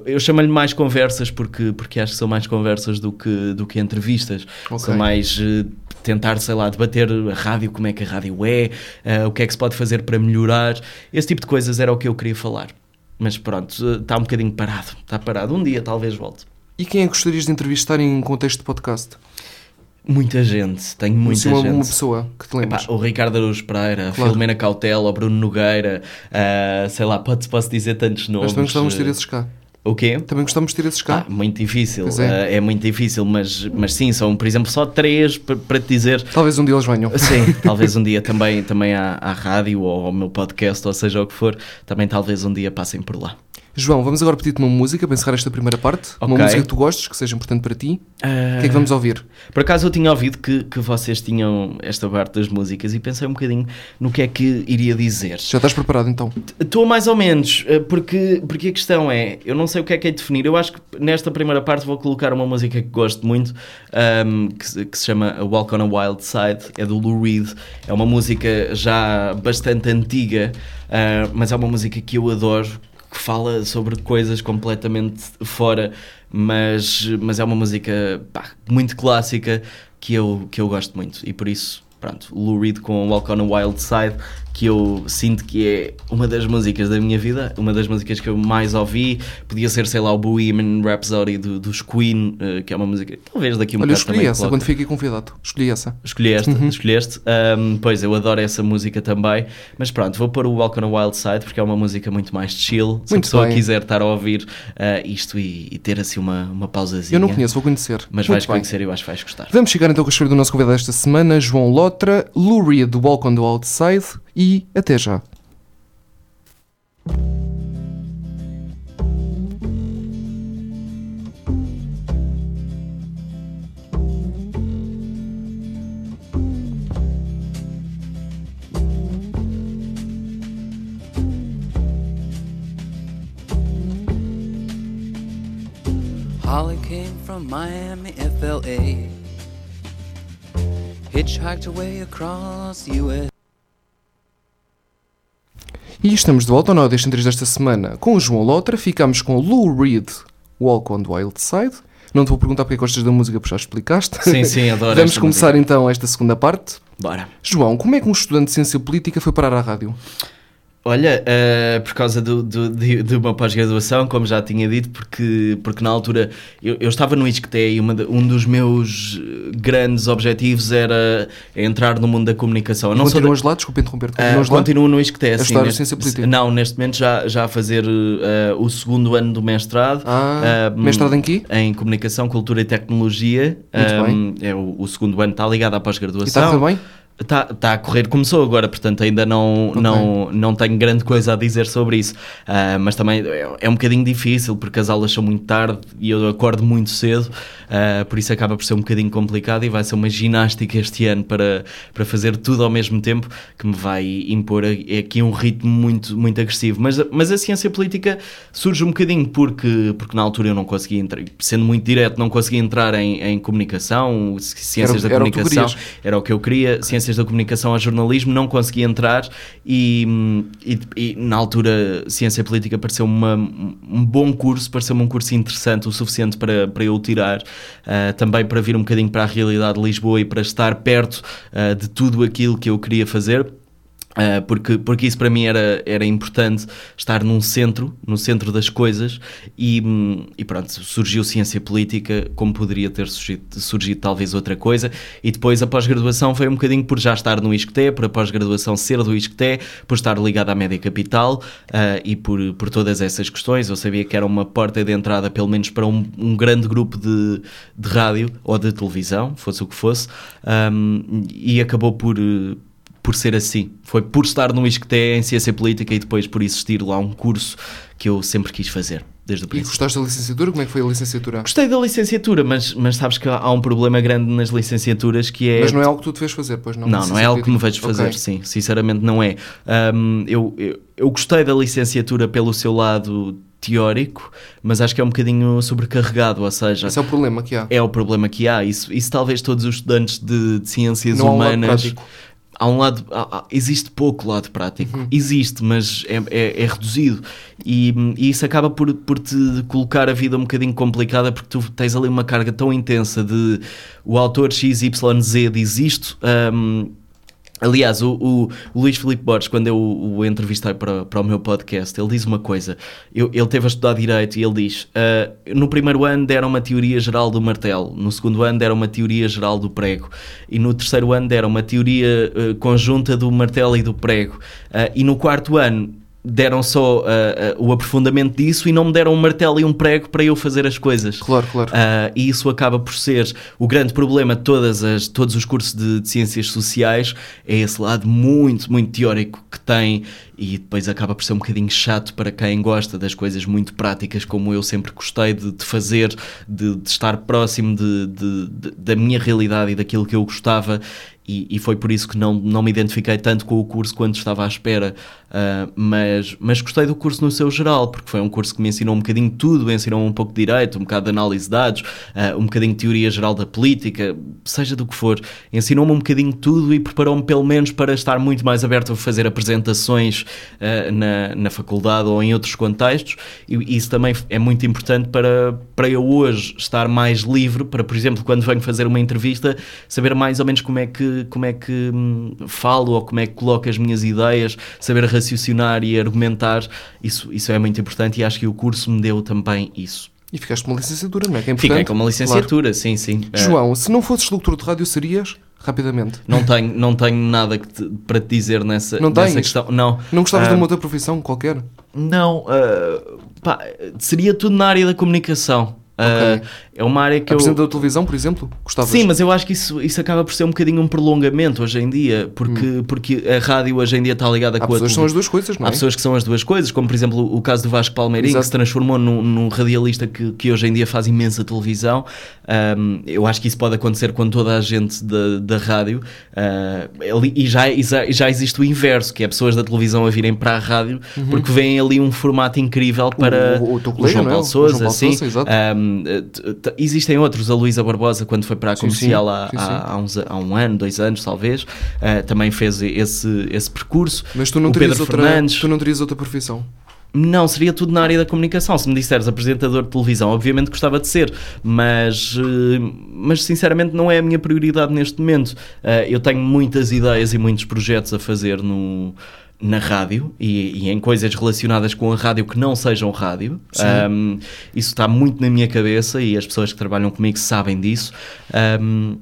Eu- chamo-lhe mais conversas porque, porque acho que são mais conversas do que, do que entrevistas. Ok. São mais eh, tentar, sei lá, debater a rádio, como é que a rádio é, eh, o que é que se pode fazer para melhorar. Esse tipo de coisas era o que eu queria falar. Mas pronto, eh, está um bocadinho parado. Está parado. Um dia talvez volte. E quem é que gostarias de entrevistar em contexto de podcast? Muita gente, tenho muita uma, gente. uma pessoa que te Epá, lembras. o Ricardo Araújo Pereira, a Claro. Filomena Cautela, o Bruno Nogueira, ah, sei lá, pode, posso dizer tantos nomes. Mas também gostávamos de ter esses cá. O quê? Também gostávamos de ter esses cá. Ah, muito difícil, é. é. é muito difícil, mas, mas sim, são, por exemplo, só três pa- para te dizer. Talvez um dia eles venham. Sim, (laughs) talvez um dia também, também à, à rádio ou ao meu podcast, ou seja o que for, também talvez um dia passem por lá. João, vamos agora pedir-te uma música para encerrar esta primeira parte. Uma Ok. música que tu gostes, que seja importante para ti. O que é que vamos ouvir? Por acaso eu tinha ouvido que, que vocês tinham esta parte das músicas e pensei um bocadinho no que é que iria dizer. Já estás preparado então? Estou mais ou menos, eh, porque, porque a questão é, eu não sei o que é que é definir. Eu acho que nesta primeira parte vou colocar uma música que gosto muito, ahm, que, se- que se chama A Walk on a Wild Side, é do Lou Reed. É uma música já bastante antiga, ah, mas é uma música que eu adoro, que fala sobre coisas completamente fora, mas, mas é uma música pá, muito clássica que eu, que eu gosto muito. E por isso pronto, Lou Reed com Walk on a Wild Side, que eu sinto que é uma das músicas da minha vida, uma das músicas que eu mais ouvi. Podia ser, sei lá, o Bohemian Rhapsody do, dos Queen, eh, que é uma música, talvez daqui um Olha, eu bocado escolhi também essa, coloque. quando fiquei convidado. Escolhi essa. Escolheste, Uhum. escolheste. Ahm, pois, eu adoro essa música também. Mas pronto, vou pôr o Walk on a Wild Side porque é uma música muito mais chill. Se a pessoa bem. quiser estar a ouvir ah, isto e, e ter assim uma, uma pausazinha. Eu não conheço, vou conhecer. Mas Muito vais bem. conhecer e eu acho que vais gostar. Vamos chegar então com a escolha do nosso convidado esta semana, João Lotra, Reed do Walk on the Outside e até já. Holly came from Miami, FLA. Hitchhiked away across US. E estamos de volta ao Nó deste entrevista desta semana com o João Lotra. Ficamos com Lou Reed, Walk on the Wild Side. Não te vou perguntar porque é que gostas da música, porque já explicaste. Sim, sim, adoro (laughs) Vamos começar música. então esta segunda parte. Bora. João, como é que um estudante de ciência política foi parar à rádio? Olha, eh, por causa do, do, de, de uma pós-graduação, como já tinha dito, porque, porque na altura eu, eu estava no ISCTE e uma de- um dos meus grandes objetivos era entrar no mundo da comunicação. Eu Não continuas lá? Desculpa interromper. Ah, Continuas lá? continuo no ISCTE, A sim. estudar neste- ciência política? Não, neste momento já, já a fazer eh, o segundo ano do mestrado. Ah, mestrado em quê? Em Comunicação, Cultura e Tecnologia. Muito Ah, bem. É o, o segundo ano, está ligado à E está pós-graduação. bem? Está tá a correr, começou agora, portanto ainda não, Ok. não, não tenho grande coisa a dizer sobre isso. Ah, mas também é, é um bocadinho difícil porque as aulas são muito tarde e eu acordo muito cedo, ah, por isso acaba por ser um bocadinho complicado e vai ser uma ginástica este ano para, para fazer tudo ao mesmo tempo que me vai impor aqui um ritmo muito, muito agressivo. Mas, a- mas a ciência política surge um bocadinho porque, porque na altura eu não conseguia entrar, sendo muito direto, não conseguia entrar em, em comunicação, ciências Era- da comunicação era o que eu queria, ciências da comunicação a jornalismo, não consegui entrar e, hum, e- e na altura ciência política pareceu uma, um bom curso, pareceu-me um curso interessante o suficiente para, para eu tirar, ah, também para vir um bocadinho para a realidade de Lisboa e para estar perto ah, de tudo aquilo que eu queria fazer. Uh, porque, porque isso para mim era, era importante estar num centro, no centro das coisas e, hum, e pronto, surgiu ciência política como poderia ter surgido, surgido talvez outra coisa. E depois a pós-graduação foi um bocadinho por já estar no ISCTE, por a pós-graduação ser do ISCTE, por estar ligado à Média Capital uh, e por, por todas essas questões, eu sabia que era uma porta de entrada pelo menos para um, um grande grupo de, de rádio ou de televisão, fosse o que fosse um, e acabou por por ser assim. Foi por estar no ISCTE em Ciência Política e depois por existir lá um curso que eu sempre quis fazer, desde o E princípio. gostaste da licenciatura? Como é que foi a licenciatura? Gostei da licenciatura, mas, mas sabes que há um problema grande nas licenciaturas que é... Mas não é algo que tu te fez fazer, pois não? Não, não é algo que me vejo fazer, Ok. sim, sinceramente não é. Ahm, eu, eu, eu gostei da licenciatura pelo seu lado teórico, mas acho que é um bocadinho sobrecarregado, ou seja, Esse é o problema que há. é o problema que há. Isso, isso talvez todos os estudantes de, de ciências Não há um lado humanas. prático. Há um lado. há- existe pouco lado prático. Uhum. Existe, mas é, é- é reduzido. E, e isso acaba por, por te colocar a vida um bocadinho complicada porque tu tens ali uma carga tão intensa de o autor XYZ diz isto. hum, Aliás, o, o- Luís Filipe Borges, quando eu o, entrevistei para, para o meu podcast, ele diz uma coisa. Eu- ele teve a estudar Direito e ele diz: "Ah, no primeiro ano deram uma teoria geral do martelo, no segundo ano deram uma teoria geral do prego, e no terceiro ano deram uma teoria ah, conjunta do martelo e do prego, Ah, e no quarto ano deram só ah, ah, o aprofundamento disso e não me deram um martelo e um prego para eu fazer as coisas. Claro, claro. Ah, e isso acaba por ser o grande problema de todas as, todos os cursos de, de ciências sociais, é esse lado muito, muito teórico que tem e depois acaba por ser um bocadinho chato para quem gosta das coisas muito práticas, como eu sempre gostei de, de fazer, de, de estar próximo da minha realidade e daquilo que eu gostava. E, e foi por isso que não, não me identifiquei tanto com o curso quando estava à espera. Ah, mas, mas gostei do curso no seu geral, porque foi um curso que me ensinou um bocadinho tudo, ensinou um pouco de direito, um bocado de análise de dados, ah, um bocadinho de teoria geral da política, seja do que for. Ensinou-me um bocadinho tudo e preparou-me pelo menos para estar muito mais aberto a fazer apresentações ah, na, na faculdade ou em outros contextos. E isso também é muito importante para, para eu hoje estar mais livre, para, por exemplo, quando venho fazer uma entrevista, saber mais ou menos como é que, como é que hum, falo ou como é que coloco as minhas ideias, saber raciocinar e argumentar. Isso, isso é muito importante e acho que o curso me deu também isso. E ficaste com uma licenciatura, não é? Que é importante. Fiquei com uma licenciatura, sim, sim. Claro. Ah, João, se não fosses doutor de rádio, serias? Rapidamente. não tenho, não tenho nada te- para te dizer nessa, Não nessa questão. Não. Não gostavas Ah, de uma outra profissão qualquer? Não, ah, pá, seria tudo na área da comunicação. Ah, Ok. É uma área que eu. Apresentador de televisão, por exemplo? Gostavas? Sim, mas eu acho que isso, isso acaba por ser um bocadinho um prolongamento hoje em dia, porque, porque a rádio hoje em dia está ligada Hum. Há com a pessoas que são as duas coisas, não é? Há pessoas que são as duas coisas, como por exemplo o caso do Vasco Palmeirinho, Exato. que se transformou num, num radialista que, que hoje em dia faz imensa televisão. Um, eu acho que isso pode acontecer com toda a gente da, da rádio. Uh, ali- e já, já, existe o inverso, que é pessoas da televisão a virem para a rádio porque veem ali um formato incrível para Uhum. o teu colega, é? O João. Paulo sim. Sousa, exato. Um, existem outros, a Luísa Barbosa, quando foi para a Sim, comercial sim. há, Sim, sim. há- há uns- há um ano, dois anos talvez, uh, também fez esse, esse percurso. Mas tu não, o terias Pedro outra, Fernandes. tu não terias outra profissão. Não, seria tudo na área da comunicação. Se me disseres apresentador de televisão, obviamente gostava de ser, mas, eh, mas sinceramente não é a minha prioridade neste momento. Eh, Eu tenho muitas ideias e muitos projetos a fazer no, na rádio e, e em coisas relacionadas com a rádio que não sejam rádio. Um, isso está muito na minha cabeça e as pessoas que trabalham comigo sabem disso. Um,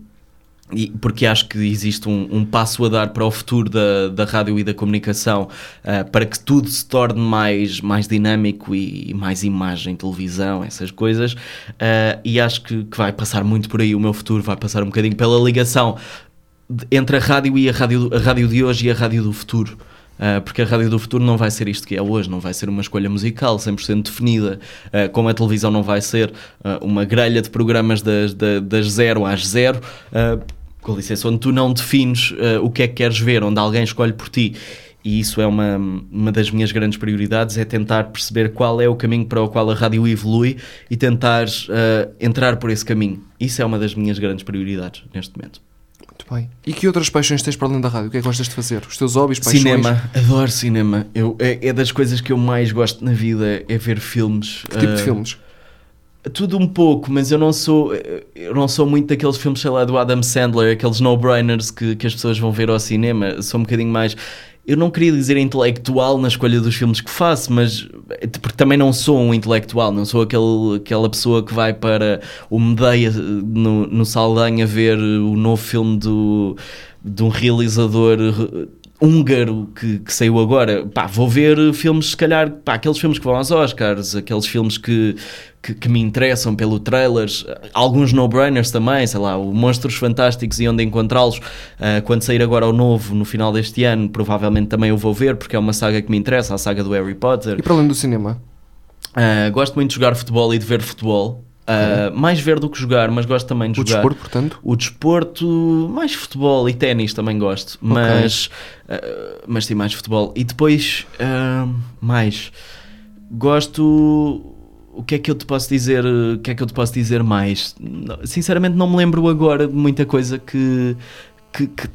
e- porque acho que existe um, um passo a dar para o futuro da, da rádio e da comunicação ah, para que tudo se torne mais, mais dinâmico e, e mais imagem, televisão, essas coisas. Ah, e acho que, que vai passar muito por aí o meu futuro, vai passar um bocadinho pela ligação entre a rádio e a rádio, a rádio de hoje e a rádio do futuro. Ah, porque a rádio do futuro não vai ser isto que é hoje, não vai ser uma escolha musical 100% definida, ah, como a televisão não vai ser ah, uma grelha de programas das, da- das zero às zero, com licença, onde tu não defines ah, o que é que queres ver, onde alguém escolhe por ti. E isso é uma, uma das minhas grandes prioridades, é tentar perceber qual é o caminho para o qual a rádio evolui e tentar ah, entrar por esse caminho. Isso é uma das minhas grandes prioridades neste momento. Muito bem. E que outras paixões tens para além da rádio? O que é que gostas de fazer? Os teus hobbies, paixões? Cinema, adoro cinema. Eu, é, é das coisas que eu mais gosto na vida, é ver filmes. Que tipo de Ah, filmes? Tudo um pouco, mas eu não sou eu não sou muito daqueles filmes, sei lá, do Adam Sandler, aqueles no-brainers que, que as pessoas vão ver ao cinema. Sou um bocadinho mais. Eu não queria dizer intelectual na escolha dos filmes que faço, mas porque também não sou um intelectual, não sou aquele, aquela pessoa que vai para o Medeia no, no Saldanha ver o novo filme do, de um realizador húngaro que, que saiu agora. Pá, vou ver filmes, se calhar, pá, aqueles filmes que vão aos Oscars, aqueles filmes que, que, que me interessam pelo trailers, alguns no-brainers também, sei lá, o Monstros Fantásticos e Onde Encontrá-los, ah, quando sair agora o novo no final deste ano, provavelmente também eu vou ver, porque é uma saga que me interessa, a saga do Harry Potter. E para além do cinema? Ah, gosto muito de jogar futebol e de ver futebol. Ah, Mais ver do que jogar, mas gosto também de O jogar. desporto, portanto? O desporto, mais futebol e ténis também gosto, mas, ah, mas sim, mais futebol. E depois, mais, gosto. O que é que eu te posso dizer? O que é que eu te posso dizer mais? Sinceramente, não me lembro agora de muita coisa que, que, que,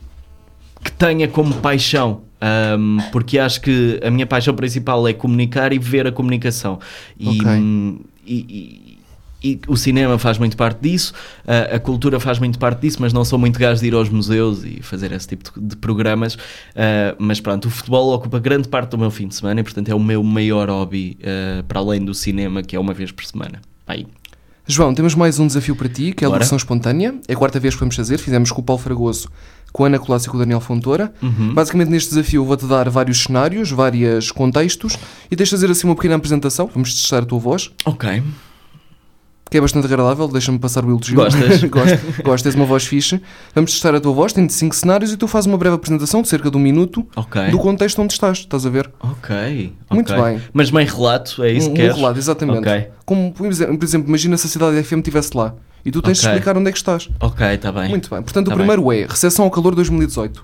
que tenha como paixão. Ahm, porque acho que a minha paixão principal é comunicar e ver a comunicação. E, Ok. hum, e- e- e o cinema faz muito parte disso, a, a cultura faz muito parte disso, mas não sou muito gajo de ir aos museus e fazer esse tipo de, de programas. Ah, mas pronto, o futebol ocupa grande parte do meu fim de semana e, portanto, é o meu maior hobby ah, para além do cinema, que é uma vez por semana. Aí. João, temos mais um desafio para ti, que é a locução espontânea. É a quarta vez que vamos fazer. Fizemos com o Paulo Fragoso, com a Ana Colácio e com o Daniel Fontoura. Uhum. Basicamente, neste desafio, vou-te dar vários cenários, vários contextos e tens de fazer assim uma pequena apresentação. Vamos testar a tua voz, Ok. Que é bastante agradável. Deixa-me passar o elogio. Gostas? (laughs) Gosto, gosto, tens uma voz fixe. Vamos testar a tua voz. Tem cinco cenários e tu fazes uma breve apresentação de cerca de um minuto Ok. do contexto onde estás. Estás a ver? Ok. Muito ok. bem. Mas bem relato, é isso um, que um queres? relato, exatamente. Ok. Como, por exemplo, imagina se a cidade FM estivesse lá e tu tens de explicar onde é que estás. Ok, está bem. Muito bem. Portanto, Tá o primeiro é Recepção ao Calor 2018.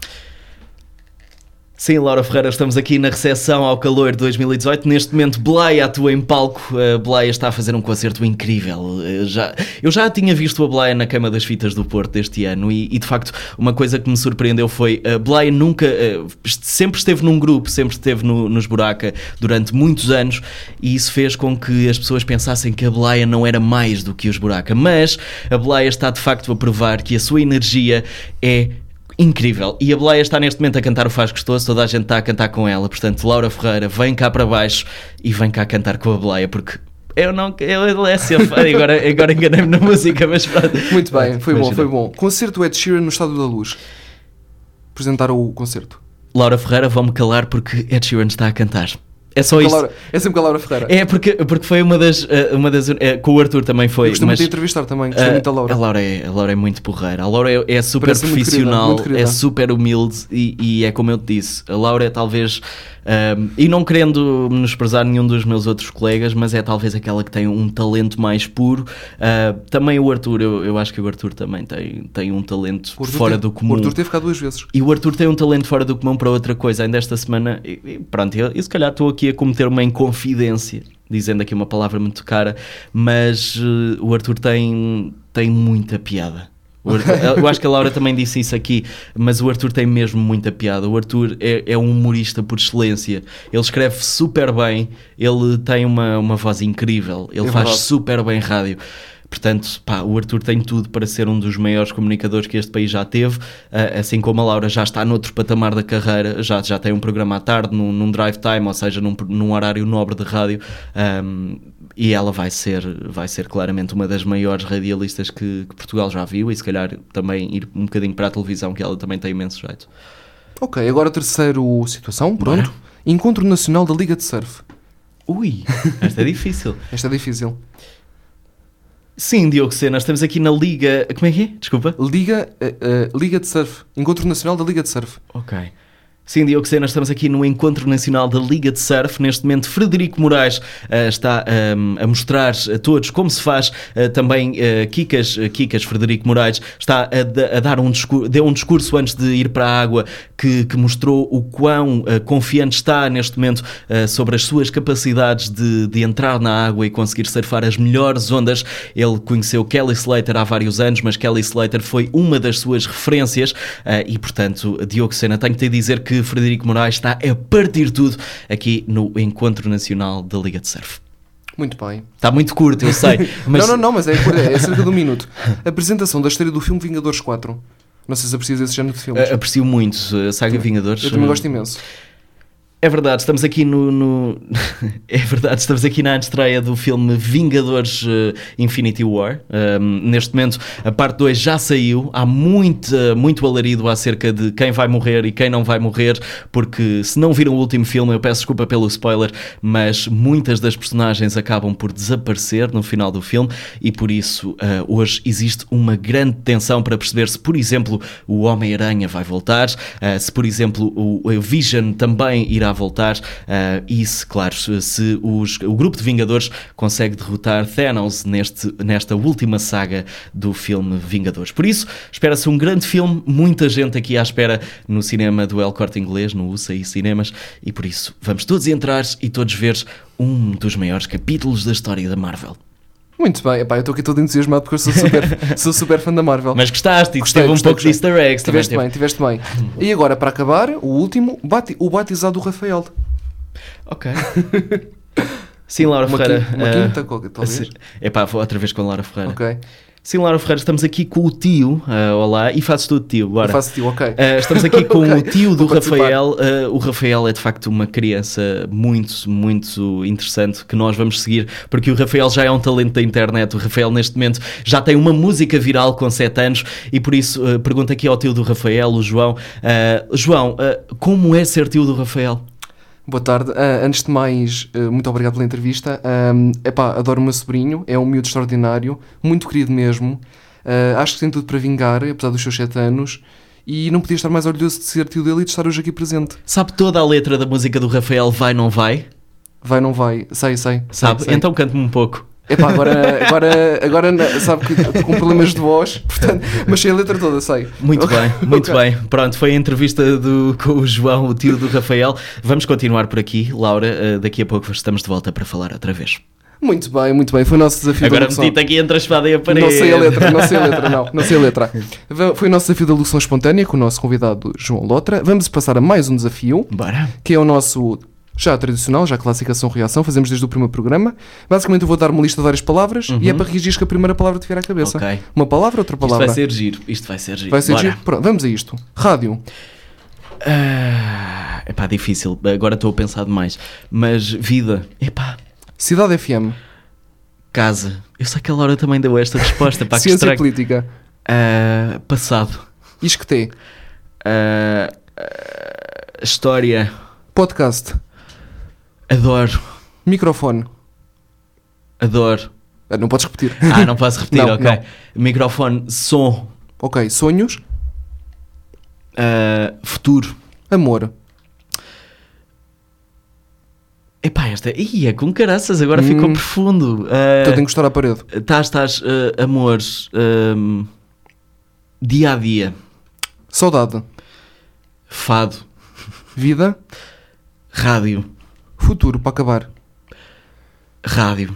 Sim, Laura Ferreira, estamos aqui na recepção ao calor de 2018. Neste momento, Blaia atua em palco. A Blaia está a fazer um concerto incrível. Eu já, eu já tinha visto a Blaia na Queima das Fitas do Porto este ano e, e, de facto, uma coisa que me surpreendeu foi a Blaia nunca, eh, sempre esteve num grupo, sempre esteve no, nos Buraca durante muitos anos e isso fez com que as pessoas pensassem que a Blaia não era mais do que os Buraca. Mas a Blaia está de facto a provar que a sua energia é incrível. E a Blaia está neste momento a cantar o Faz Gostoso, toda a gente está a cantar com ela. Portanto, Laura Ferreira, vem cá para baixo e vem cá cantar com a Blaia, porque eu não. Eu é (laughs) fã, agora, agora enganei-me na música, mas pronto. Muito bem, foi bom, imagina. foi bom. Concerto Ed Sheeran no Estado da Luz. Apresentaram o concerto. Laura Ferreira, vão-me calar porque Ed Sheeran está a cantar. É só isso. Laura- é sempre com a Laura Ferreira. É porque, porque foi uma das. eh, Uma das eh, com o Arthur também foi. Eu costumo mas, te entrevistar também, gostei eh, muito da Laura. A Laura, é, a Laura é muito porreira. A Laura é, é super Parece muito querida, profissional, muito querida. é super humilde e, e é como eu te disse. A Laura é talvez. Ahm, e não querendo menosprezar nenhum dos meus outros colegas, mas é talvez aquela que tem um talento mais puro. Ah, também o Arthur, eu, eu acho que o Arthur também tem, tem um talento fora teve- do comum. O Arthur teve cá duas vezes. E o Arthur tem um talento fora do comum para outra coisa. Ainda esta semana, e- e pronto, eu, eu se calhar estou aqui a cometer uma inconfidência, dizendo aqui uma palavra muito cara, mas eh, o Arthur tem, tem muita piada. Arthur- (laughs) eu acho que a Laura também disse isso aqui, mas o Arthur tem mesmo muita piada. O Arthur é, é um humorista por excelência. Ele escreve super bem, ele tem uma, uma voz incrível, ele É faz super bem rádio. Portanto, pá, o Arthur tem tudo para ser um dos maiores comunicadores que este país já teve, ah, assim como a Laura já está noutro patamar da carreira, já, já tem um programa à tarde, num, num drive time, ou seja, num, num horário nobre de rádio, ahm, e ela vai ser, vai ser claramente uma das maiores radialistas que, que Portugal já viu, e se calhar também ir um bocadinho para a televisão, que ela também tem imenso jeito. Ok, agora terceiro situação, pronto. Bora. Encontro Nacional da Liga de Surf. Ui, esta é difícil. (laughs) Esta é difícil. Sim, Diogo Sena, estamos aqui na Liga. Como é que é? Desculpa. Liga, eh, eh, Liga de Surf. Encontro Nacional da Liga de Surf. Ok. Sim, Diogo Sena, estamos aqui no Encontro Nacional da Liga de Surf. Neste momento, Frederico Moraes eh, está ehm, a mostrar a todos como se faz. Eh, também eh, Kikas, Kikas Frederico Moraes está a, a dar um discurso, deu um discurso antes de ir para a água que, que mostrou o quão confiante está neste momento sobre as suas capacidades de, de entrar na água e conseguir surfar as melhores ondas. Ele conheceu Kelly Slater há vários anos, mas Kelly Slater foi uma das suas referências e, portanto, Diogo Sena, tenho que te dizer que Frederico Moraes está a partir tudo aqui no Encontro Nacional da Liga de Surf. Muito bem. Está muito curto, eu sei, (laughs) mas Não, não, não, mas é, é cerca de um minuto. Apresentação da história do filme Vingadores 4. Não sei se aprecias esse género de filmes. eh, aprecio muito a saga Vingadores. Eu também gosto imenso. É verdade, estamos aqui no, no- (laughs) É verdade, estamos aqui na estreia do filme Vingadores eh, Infinity War. Um, neste momento, a parte 2 já saiu. Há muito, muito alarido acerca de quem vai morrer e quem não vai morrer, porque se não viram o último filme, eu peço desculpa pelo spoiler, mas muitas das personagens acabam por desaparecer no final do filme e por isso eh, hoje existe uma grande tensão para perceber se, por exemplo, o Homem-Aranha vai voltar, eh, se, por exemplo, o Vision também irá voltar eh, e se, claro, se, os- o grupo de Vingadores consegue derrotar Thanos neste, nesta última saga do filme Vingadores. Por isso, espera-se um grande filme, muita gente aqui à espera no cinema do El Corte Inglês, no UCI Cinemas, e por isso vamos todos entrar e todos ver um dos maiores capítulos da história da Marvel. Muito bem. Epá, eu estou aqui todo entusiasmado porque eu sou super, (laughs) sou super fã da Marvel. Mas gostaste e Gostei, teve um pouco de easter eggs. Tiveste teve. bem, tiveste bem. E agora, para acabar, o último, bati- o batizado do Rafael. Ok. (laughs) Sim, Laura Uma, Ferreira. quinta, uma eh, quinta, qualquer, talvez. assim- Epá, vou outra vez com a Laura Ferreira. Ok. Sim, Laura Ferreira, estamos aqui com o tio. ah, olá, e fazes tu de tio, bora. Eu faço tio, ok. Ah, estamos aqui (laughs) com Ok, o tio do vou. Rafael. Ah, o Rafael é de facto uma criança muito, muito interessante que nós vamos seguir, porque o Rafael já é um talento da internet. O Rafael, neste momento, já tem uma música viral com 7 anos e por isso pergunto aqui ao tio do Rafael, o João. João, como é ser tio do Rafael? Boa tarde. Ah, antes de mais, ah, muito obrigado pela entrevista. Um, epá, adoro o meu sobrinho, é um miúdo extraordinário, muito querido mesmo. Ah, acho que tem tudo para vingar, apesar dos seus 7 anos. E não podia estar mais orgulhoso de ser tio dele e de estar hoje aqui presente. Sabe toda a letra da música do Rafael Vai Não Vai? Vai, não vai? Sei, sei. Sabe? Sei, sei. Então cante-me um pouco. Epá, agora, agora, agora sabe que estou com problemas de voz, (laughs) portanto, mas sei a letra toda, sei. Muito bem, muito bem. Pronto, foi a entrevista do, com o João, o tio do Rafael. Vamos continuar por aqui, Laura. eh, daqui a pouco estamos de volta para falar outra vez. Muito bem, muito bem. Foi o nosso desafio Agora da locução. meti-te aqui entre a espada e a parede. Não sei a letra, não sei a letra, não. (laughs) Não sei a letra. Foi o nosso desafio da locução espontânea com o nosso convidado João Lotra. Vamos passar a mais um desafio, Bora. que é o nosso já tradicional, já classificação-reação. Fazemos desde o primeiro programa. Basicamente, eu vou dar uma lista de várias palavras e é para reagir que a primeira palavra te vier à cabeça. Uhum. Ok. Uma palavra, outra Isto palavra. vai ser giro. Isto vai ser giro. Vai ser Bora. giro? Pronto, vamos a isto. Rádio. Ah, epá, difícil. Agora estou a pensar demais. Mas vida. Epá, Cidade FM. casa. Eu sei que a Laura também deu esta resposta. Pá, que Ciência estranho. política. Ah, passado. Isqueté. Ah, ah, história. Podcast. Adoro. Microfone. Adoro. Ah, Não podes repetir. Ah, não posso repetir, (laughs) Não, ok. Microfone, som, ok. Sonhos. ah, futuro. Amor. Epá, esta. Ih, é com caraças, agora ficou Hum. profundo. Então tenho que encostar à parede. Estás, estás, ah, amores, dia a dia, Saudade. fado, Vida. rádio, Futuro, para acabar. rádio.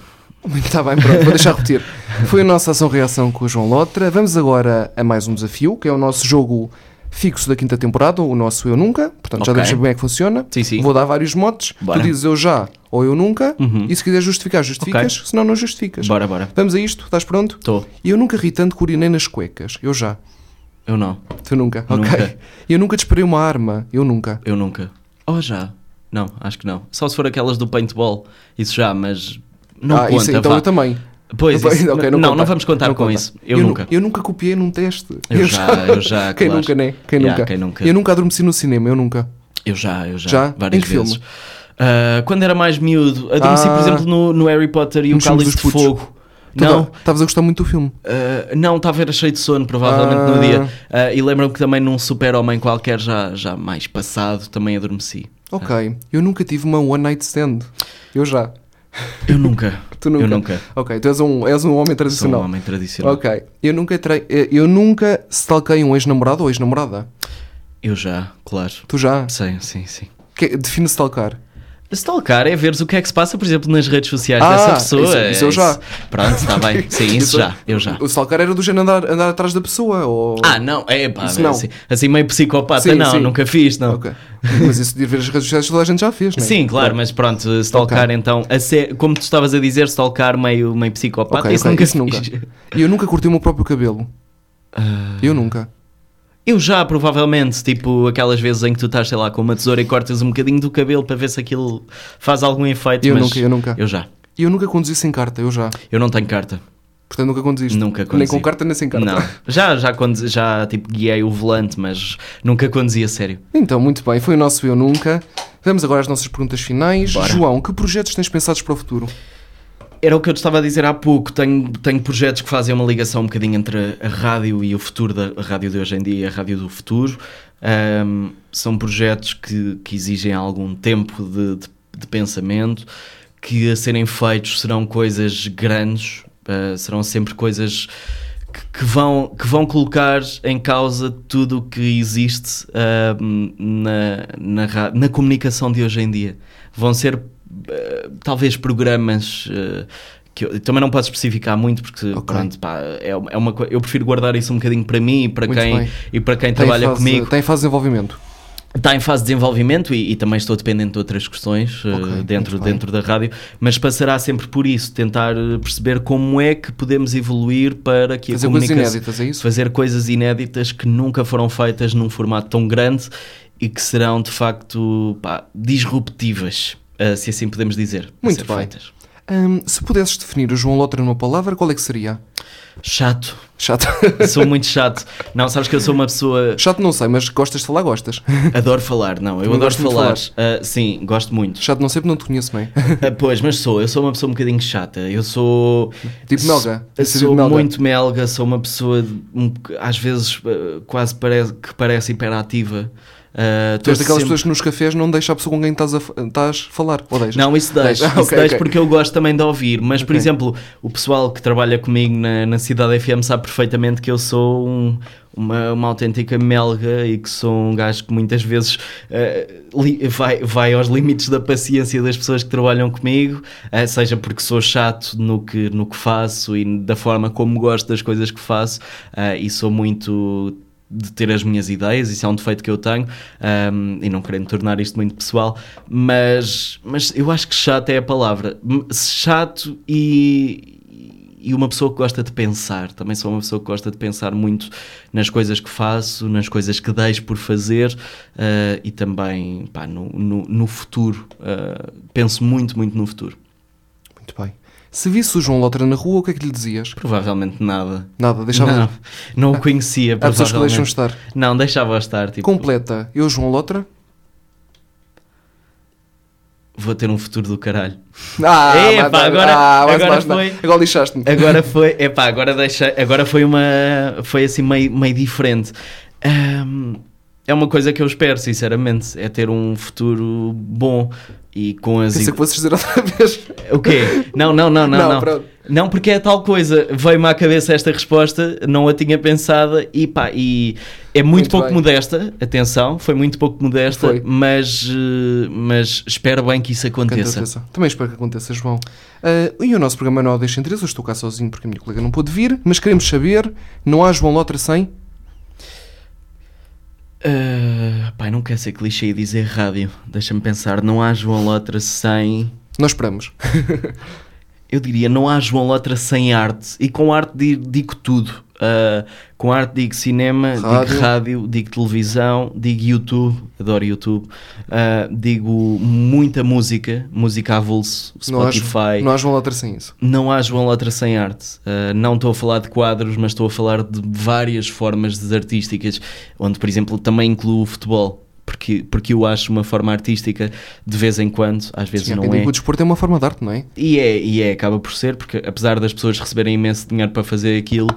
Está bem, pronto, vou deixar (laughs) repetir. Foi a nossa ação-reação com o João Lotra. Vamos agora a mais um desafio, que é o nosso jogo fixo da quinta temporada, o nosso Eu Nunca. Portanto, já saber como é que funciona. Sim, sim. Vou dar vários motes. Bora. Tu dizes eu já ou eu nunca. Uhum. E se quiser justificar, justificas. Senão, não justificas. Bora, bora. Vamos a isto? Estás pronto? Estou. Eu nunca ri tanto que urinei nas cuecas. Eu já. Eu não. Tu nunca. Nunca. Ok. Eu nunca disparei uma arma. Eu nunca. Eu nunca. Oh, já. Não, acho que não. Só se for aquelas do paintball. Isso já, mas. Não ah, conta. isso, então vá. eu também. Pois, Não, isso- (laughs) ok, não, conta. não vamos contar Não com conta. isso. Eu, nu- nunca. Eu nunca copiei num teste. Eu já, eu já, (laughs) Quem claro. nunca, né? Quem Yeah, nunca? quem nunca? Eu nunca adormeci no cinema, eu nunca. Eu já, eu já. Já? Várias Em vezes. Ah, quando era mais miúdo, adormeci, por Ah, exemplo, no, no Harry Potter e o Cálice de putos. Fogo. Não, Estavas a gostar muito do filme. Uh, não, estava a ver cheio de sono, provavelmente no Ah. dia. Uh, e lembro-me que também num super-homem qualquer, já, já mais passado, também adormeci. Ok. Eu nunca tive uma one night stand. Eu já. Eu nunca. (laughs) Tu nunca. Eu nunca. Ok, tu és um, és um homem Sou um tradicional. homem tradicional. Ok. Eu nunca, trei, eh, eu nunca stalkei um ex-namorado ou ex-namorada. Eu já, claro. Tu já? Sim, sim, sim. Que, define stalkar. Stalkar é veres o que é que se passa, por exemplo, nas redes sociais Ah, dessa pessoa. isso- É isso eu já. Pronto, está bem. (laughs) Sim, isso já. Eu já. O stalkar era do género andar, andar atrás da pessoa. Ou... Ah, não, é pá, não. Assim, assim meio psicopata, Sim, não, sim. nunca fiz, não. Ok. Mas isso de ver as redes sociais toda a gente já fez, não é? Sim, claro, mas pronto, stalkar então, a ser- como tu estavas a dizer, stalkar meio, meio psicopata, Ok, isso nunca isso nunca. E eu nunca curti o meu próprio cabelo. Ah. Eu nunca. Eu já, provavelmente, tipo aquelas vezes em que tu estás, sei lá, com uma tesoura e cortas um bocadinho do cabelo para ver se aquilo faz algum efeito. Eu nunca, eu nunca. Eu já. E eu nunca conduzi sem carta, eu já. Eu não tenho carta. Portanto, nunca conduziste. Nunca Nem conduzi. com carta, nem sem carta. Não. Já, já, conduzi- já tipo, guiei o volante, mas nunca conduzi a sério. Então, muito bem. Foi o nosso Eu Nunca. Vamos agora às nossas perguntas finais. Bora. João, que projetos tens pensados para o futuro? Era o que eu te estava a dizer há pouco. Tenho, tenho projetos que fazem uma ligação um bocadinho entre a rádio e o futuro da rádio de hoje em dia e a rádio do futuro. Ahm, são projetos que, que exigem algum tempo de, de- de pensamento, que a serem feitos serão coisas grandes, ah, serão sempre coisas que, que vão, que vão colocar em causa tudo o que existe ahm, na, na, na comunicação de hoje em dia. Vão ser talvez programas eh, que eu também não posso especificar muito porque Ok. pronto, pá, é, uma- é uma eu prefiro guardar isso um bocadinho para mim e para Muito quem bem. e para quem Tem trabalha fase- comigo Tem fase de desenvolvimento. está em fase de desenvolvimento e, e também estou dependente de outras questões eh, Ok, dentro, muito bem. dentro da rádio, mas passará sempre por isso, tentar eh, perceber como é que podemos evoluir para que Fazer a coisas inéditas, é isso? fazer coisas inéditas que nunca foram feitas num formato tão grande e que serão de facto pá, disruptivas, eh, se assim podemos dizer. Muito bem. feitas. Hum, se pudesses definir o João Lotra numa palavra, qual é que seria? Chato, Chato. sou muito chato. Não, sabes que eu sou uma pessoa. Chato não sei, mas gostas de falar, gostas. Adoro falar, não, eu Também adoro falar. falar. Ah, sim, gosto muito. Chato não sei porque não te conheço bem. (laughs) Ah, pois, mas sou, eu sou uma pessoa um bocadinho chata. Eu sou. Tipo melga. Sou tipo melga. muito melga, sou uma pessoa de- um às vezes ah, quase parece, que parece hiperativa. Ah, Tu és daquelas sempre- pessoas que nos cafés não deixa a pessoa com quem estás a, estás falar. Ou deixas? Não, isso deixa, Deixa. (laughs) isso deixa ok. porque eu gosto também de ouvir. Mas, por Ok. exemplo, o pessoal que trabalha comigo na, na Cidade FM sabe perfeitamente que eu sou um- uma, uma autêntica melga e que sou um gajo que muitas vezes eh, li- vai, vai aos limites da paciência das pessoas que trabalham comigo, eh, seja porque sou chato no que, no que faço e da forma como gosto das coisas que faço e sou muito de ter as minhas ideias, isso é um defeito que eu tenho um, e não querendo tornar isto muito pessoal, mas, mas eu acho que chato é a palavra. Chato e, e uma pessoa que gosta de pensar. Também sou uma pessoa que gosta de pensar muito nas coisas que faço, nas coisas que deixo por fazer uh, e também pá, no, no, no futuro. Uh, penso muito, muito no futuro. Muito bem. Se visse o João Lotra na rua, o que é que lhe dizias? Provavelmente nada. Nada, deixava. Não, não o conhecia. Há pessoas que deixam estar. Não, deixava estar. Tipo, Completa. Eu, João Lotra. vou ter um futuro do caralho. Ah, agora- ah, vai- agora foi- Agora lixaste-me. Agora (laughs) foi, epá, agora deixa, agora foi uma, foi assim meio, meio diferente. Ahm, é uma coisa que eu espero, sinceramente, é ter um futuro bom e com as Pensei que fosses dizer outra vez. o quê? Não, não, não, não, Não, não. Não, porque é tal coisa. Veio-me à cabeça esta resposta, não a tinha pensada e pá, e é muito, Muito pouco bem. modesta, atenção, foi muito pouco modesta, Foi. mas, eh, mas espero bem que isso aconteça. Também espero que aconteça, João. Ah, e o nosso programa não deixa interesse. Eu estou cá sozinho porque a minha colega não pôde vir. Mas queremos saber: não há João Lotra sem? Uh, pai, não quer ser clichê e dizer rádio. Deixa-me pensar, não há João Lotra sem. Nós esperamos. (laughs) Eu diria, não há João Lotra sem arte. E com arte di- digo tudo. Uh, com arte digo cinema, Rádio. digo rádio, digo televisão, digo YouTube, adoro YouTube. Uh, digo muita música, música avulso, Spotify. não há João Lotra sem isso. Não há João Lotra sem arte. Uh, não estou a falar de quadros, mas estou a falar de várias formas de artísticas, onde, por exemplo, também incluo o futebol. Porque porque, eu acho uma forma artística de vez em quando, às vezes Sim, não é. O desporto é uma forma de arte, não é? E é, e é, acaba por ser, porque apesar das pessoas receberem imenso dinheiro para fazer aquilo,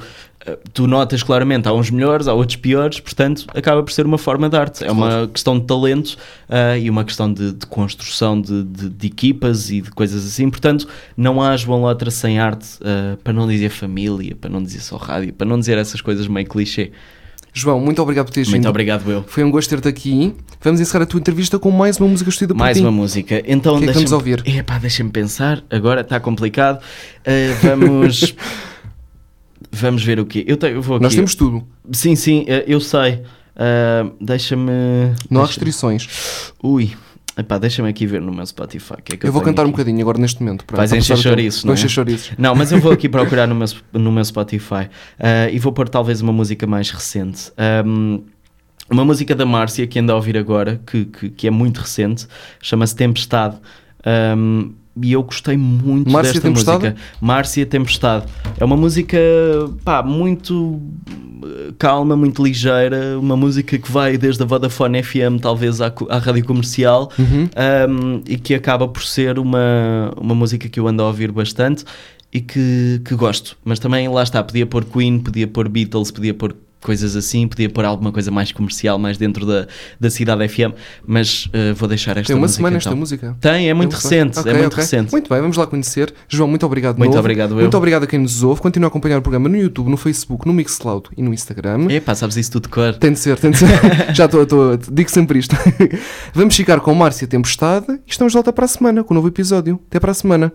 eh, tu notas claramente, há uns melhores, há outros piores, portanto, acaba por ser uma forma de arte. É uma questão de talento ah, e uma questão de, de construção de, de- de equipas e de coisas assim. Portanto, não há João Lotra sem arte, ah, para não dizer família, para não dizer só rádio, para não dizer essas coisas meio clichê. João, muito obrigado por teres Muito vindo. obrigado, eu. Foi um gosto ter-te aqui. Vamos encerrar a tua entrevista com mais uma música escolhida por Mais ti. uma música. Então, O que é que deixa-me- vamos ouvir? Epá, deixa-me pensar. Agora está complicado. Ah, vamos. (laughs) vamos ver o quê? Eu, tenho, eu vou aqui. Nós temos tudo. Sim, sim, eh, eu sei. Ah, deixa-me. Não há deixa- restrições. Ui, epá, deixa-me aqui ver no meu Spotify. que é que Eu, vou tenho cantar um aqui. bocadinho agora neste momento. para- Vais encher chouriços, Vou não é? chouriços. Não, mas eu vou aqui (laughs) procurar no meu, no meu Spotify ah, e vou pôr talvez uma música mais recente. Ahm, uma música da Márcia que anda a ouvir agora, que, que, que é muito recente, chama-se Tempestade. Ahm, e eu gostei muito Márcia desta Tempestade? música. Márcia Tempestade. É uma música pá, muito eh, calma, muito ligeira. Uma música que vai desde a Vodafone FM, talvez, à, à rádio comercial Uhum. um, e que acaba por ser uma, uma música que eu ando a ouvir bastante e que, que gosto. Mas também lá está, podia pôr Queen, podia pôr Beatles, podia pôr coisas assim, podia pôr alguma coisa mais comercial, mais dentro da, da cidade FM, mas uh, vou deixar esta Tem uma música. semana então. esta música. Tem, é muito gostei. recente, Ok, é muito ok. recente. Muito bem, vamos lá conhecer. João, muito obrigado. Muito novo. obrigado, eu. Muito obrigado a quem nos ouve. Continua a acompanhar o programa no YouTube, no Facebook, no Mixcloud e no Instagram. Epá, sabes isso tudo de cor. Tem de ser, tem de ser. (laughs) Já estou, estou, digo sempre isto. (laughs) Vamos ficar com Márcia Tempestade e estamos de volta para a semana com um novo episódio. Até para a semana.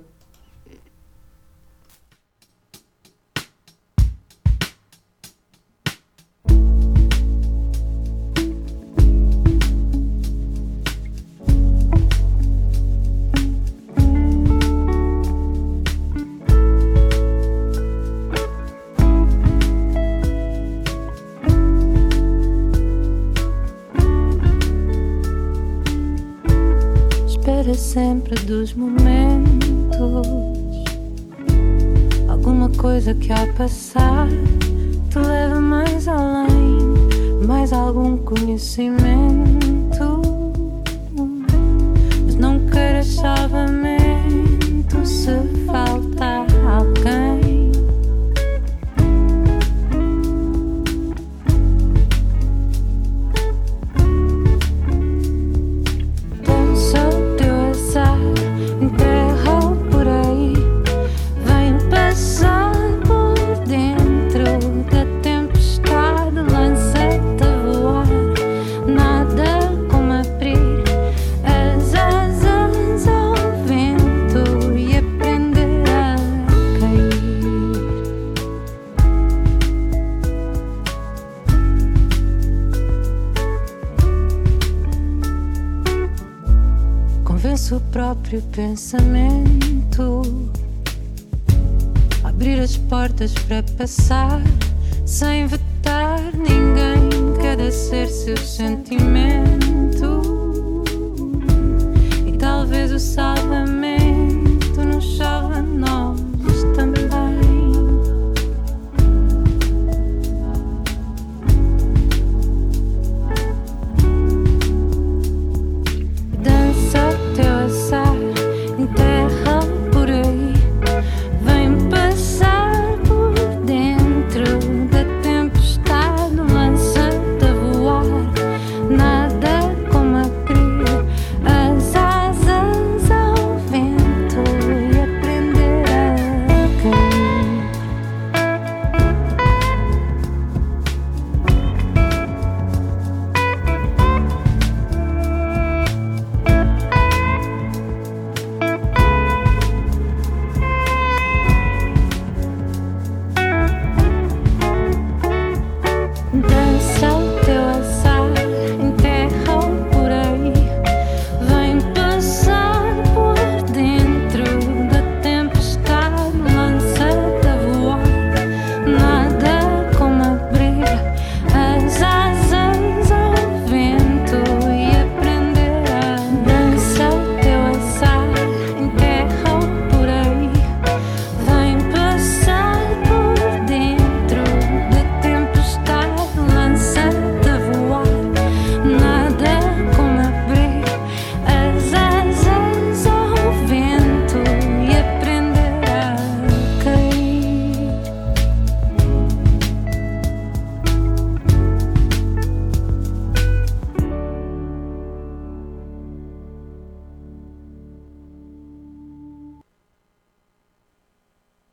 Passar pensamento. Abrir as portas para passar sem vetar ninguém. Cada ser seu sentimento. E talvez o salvamento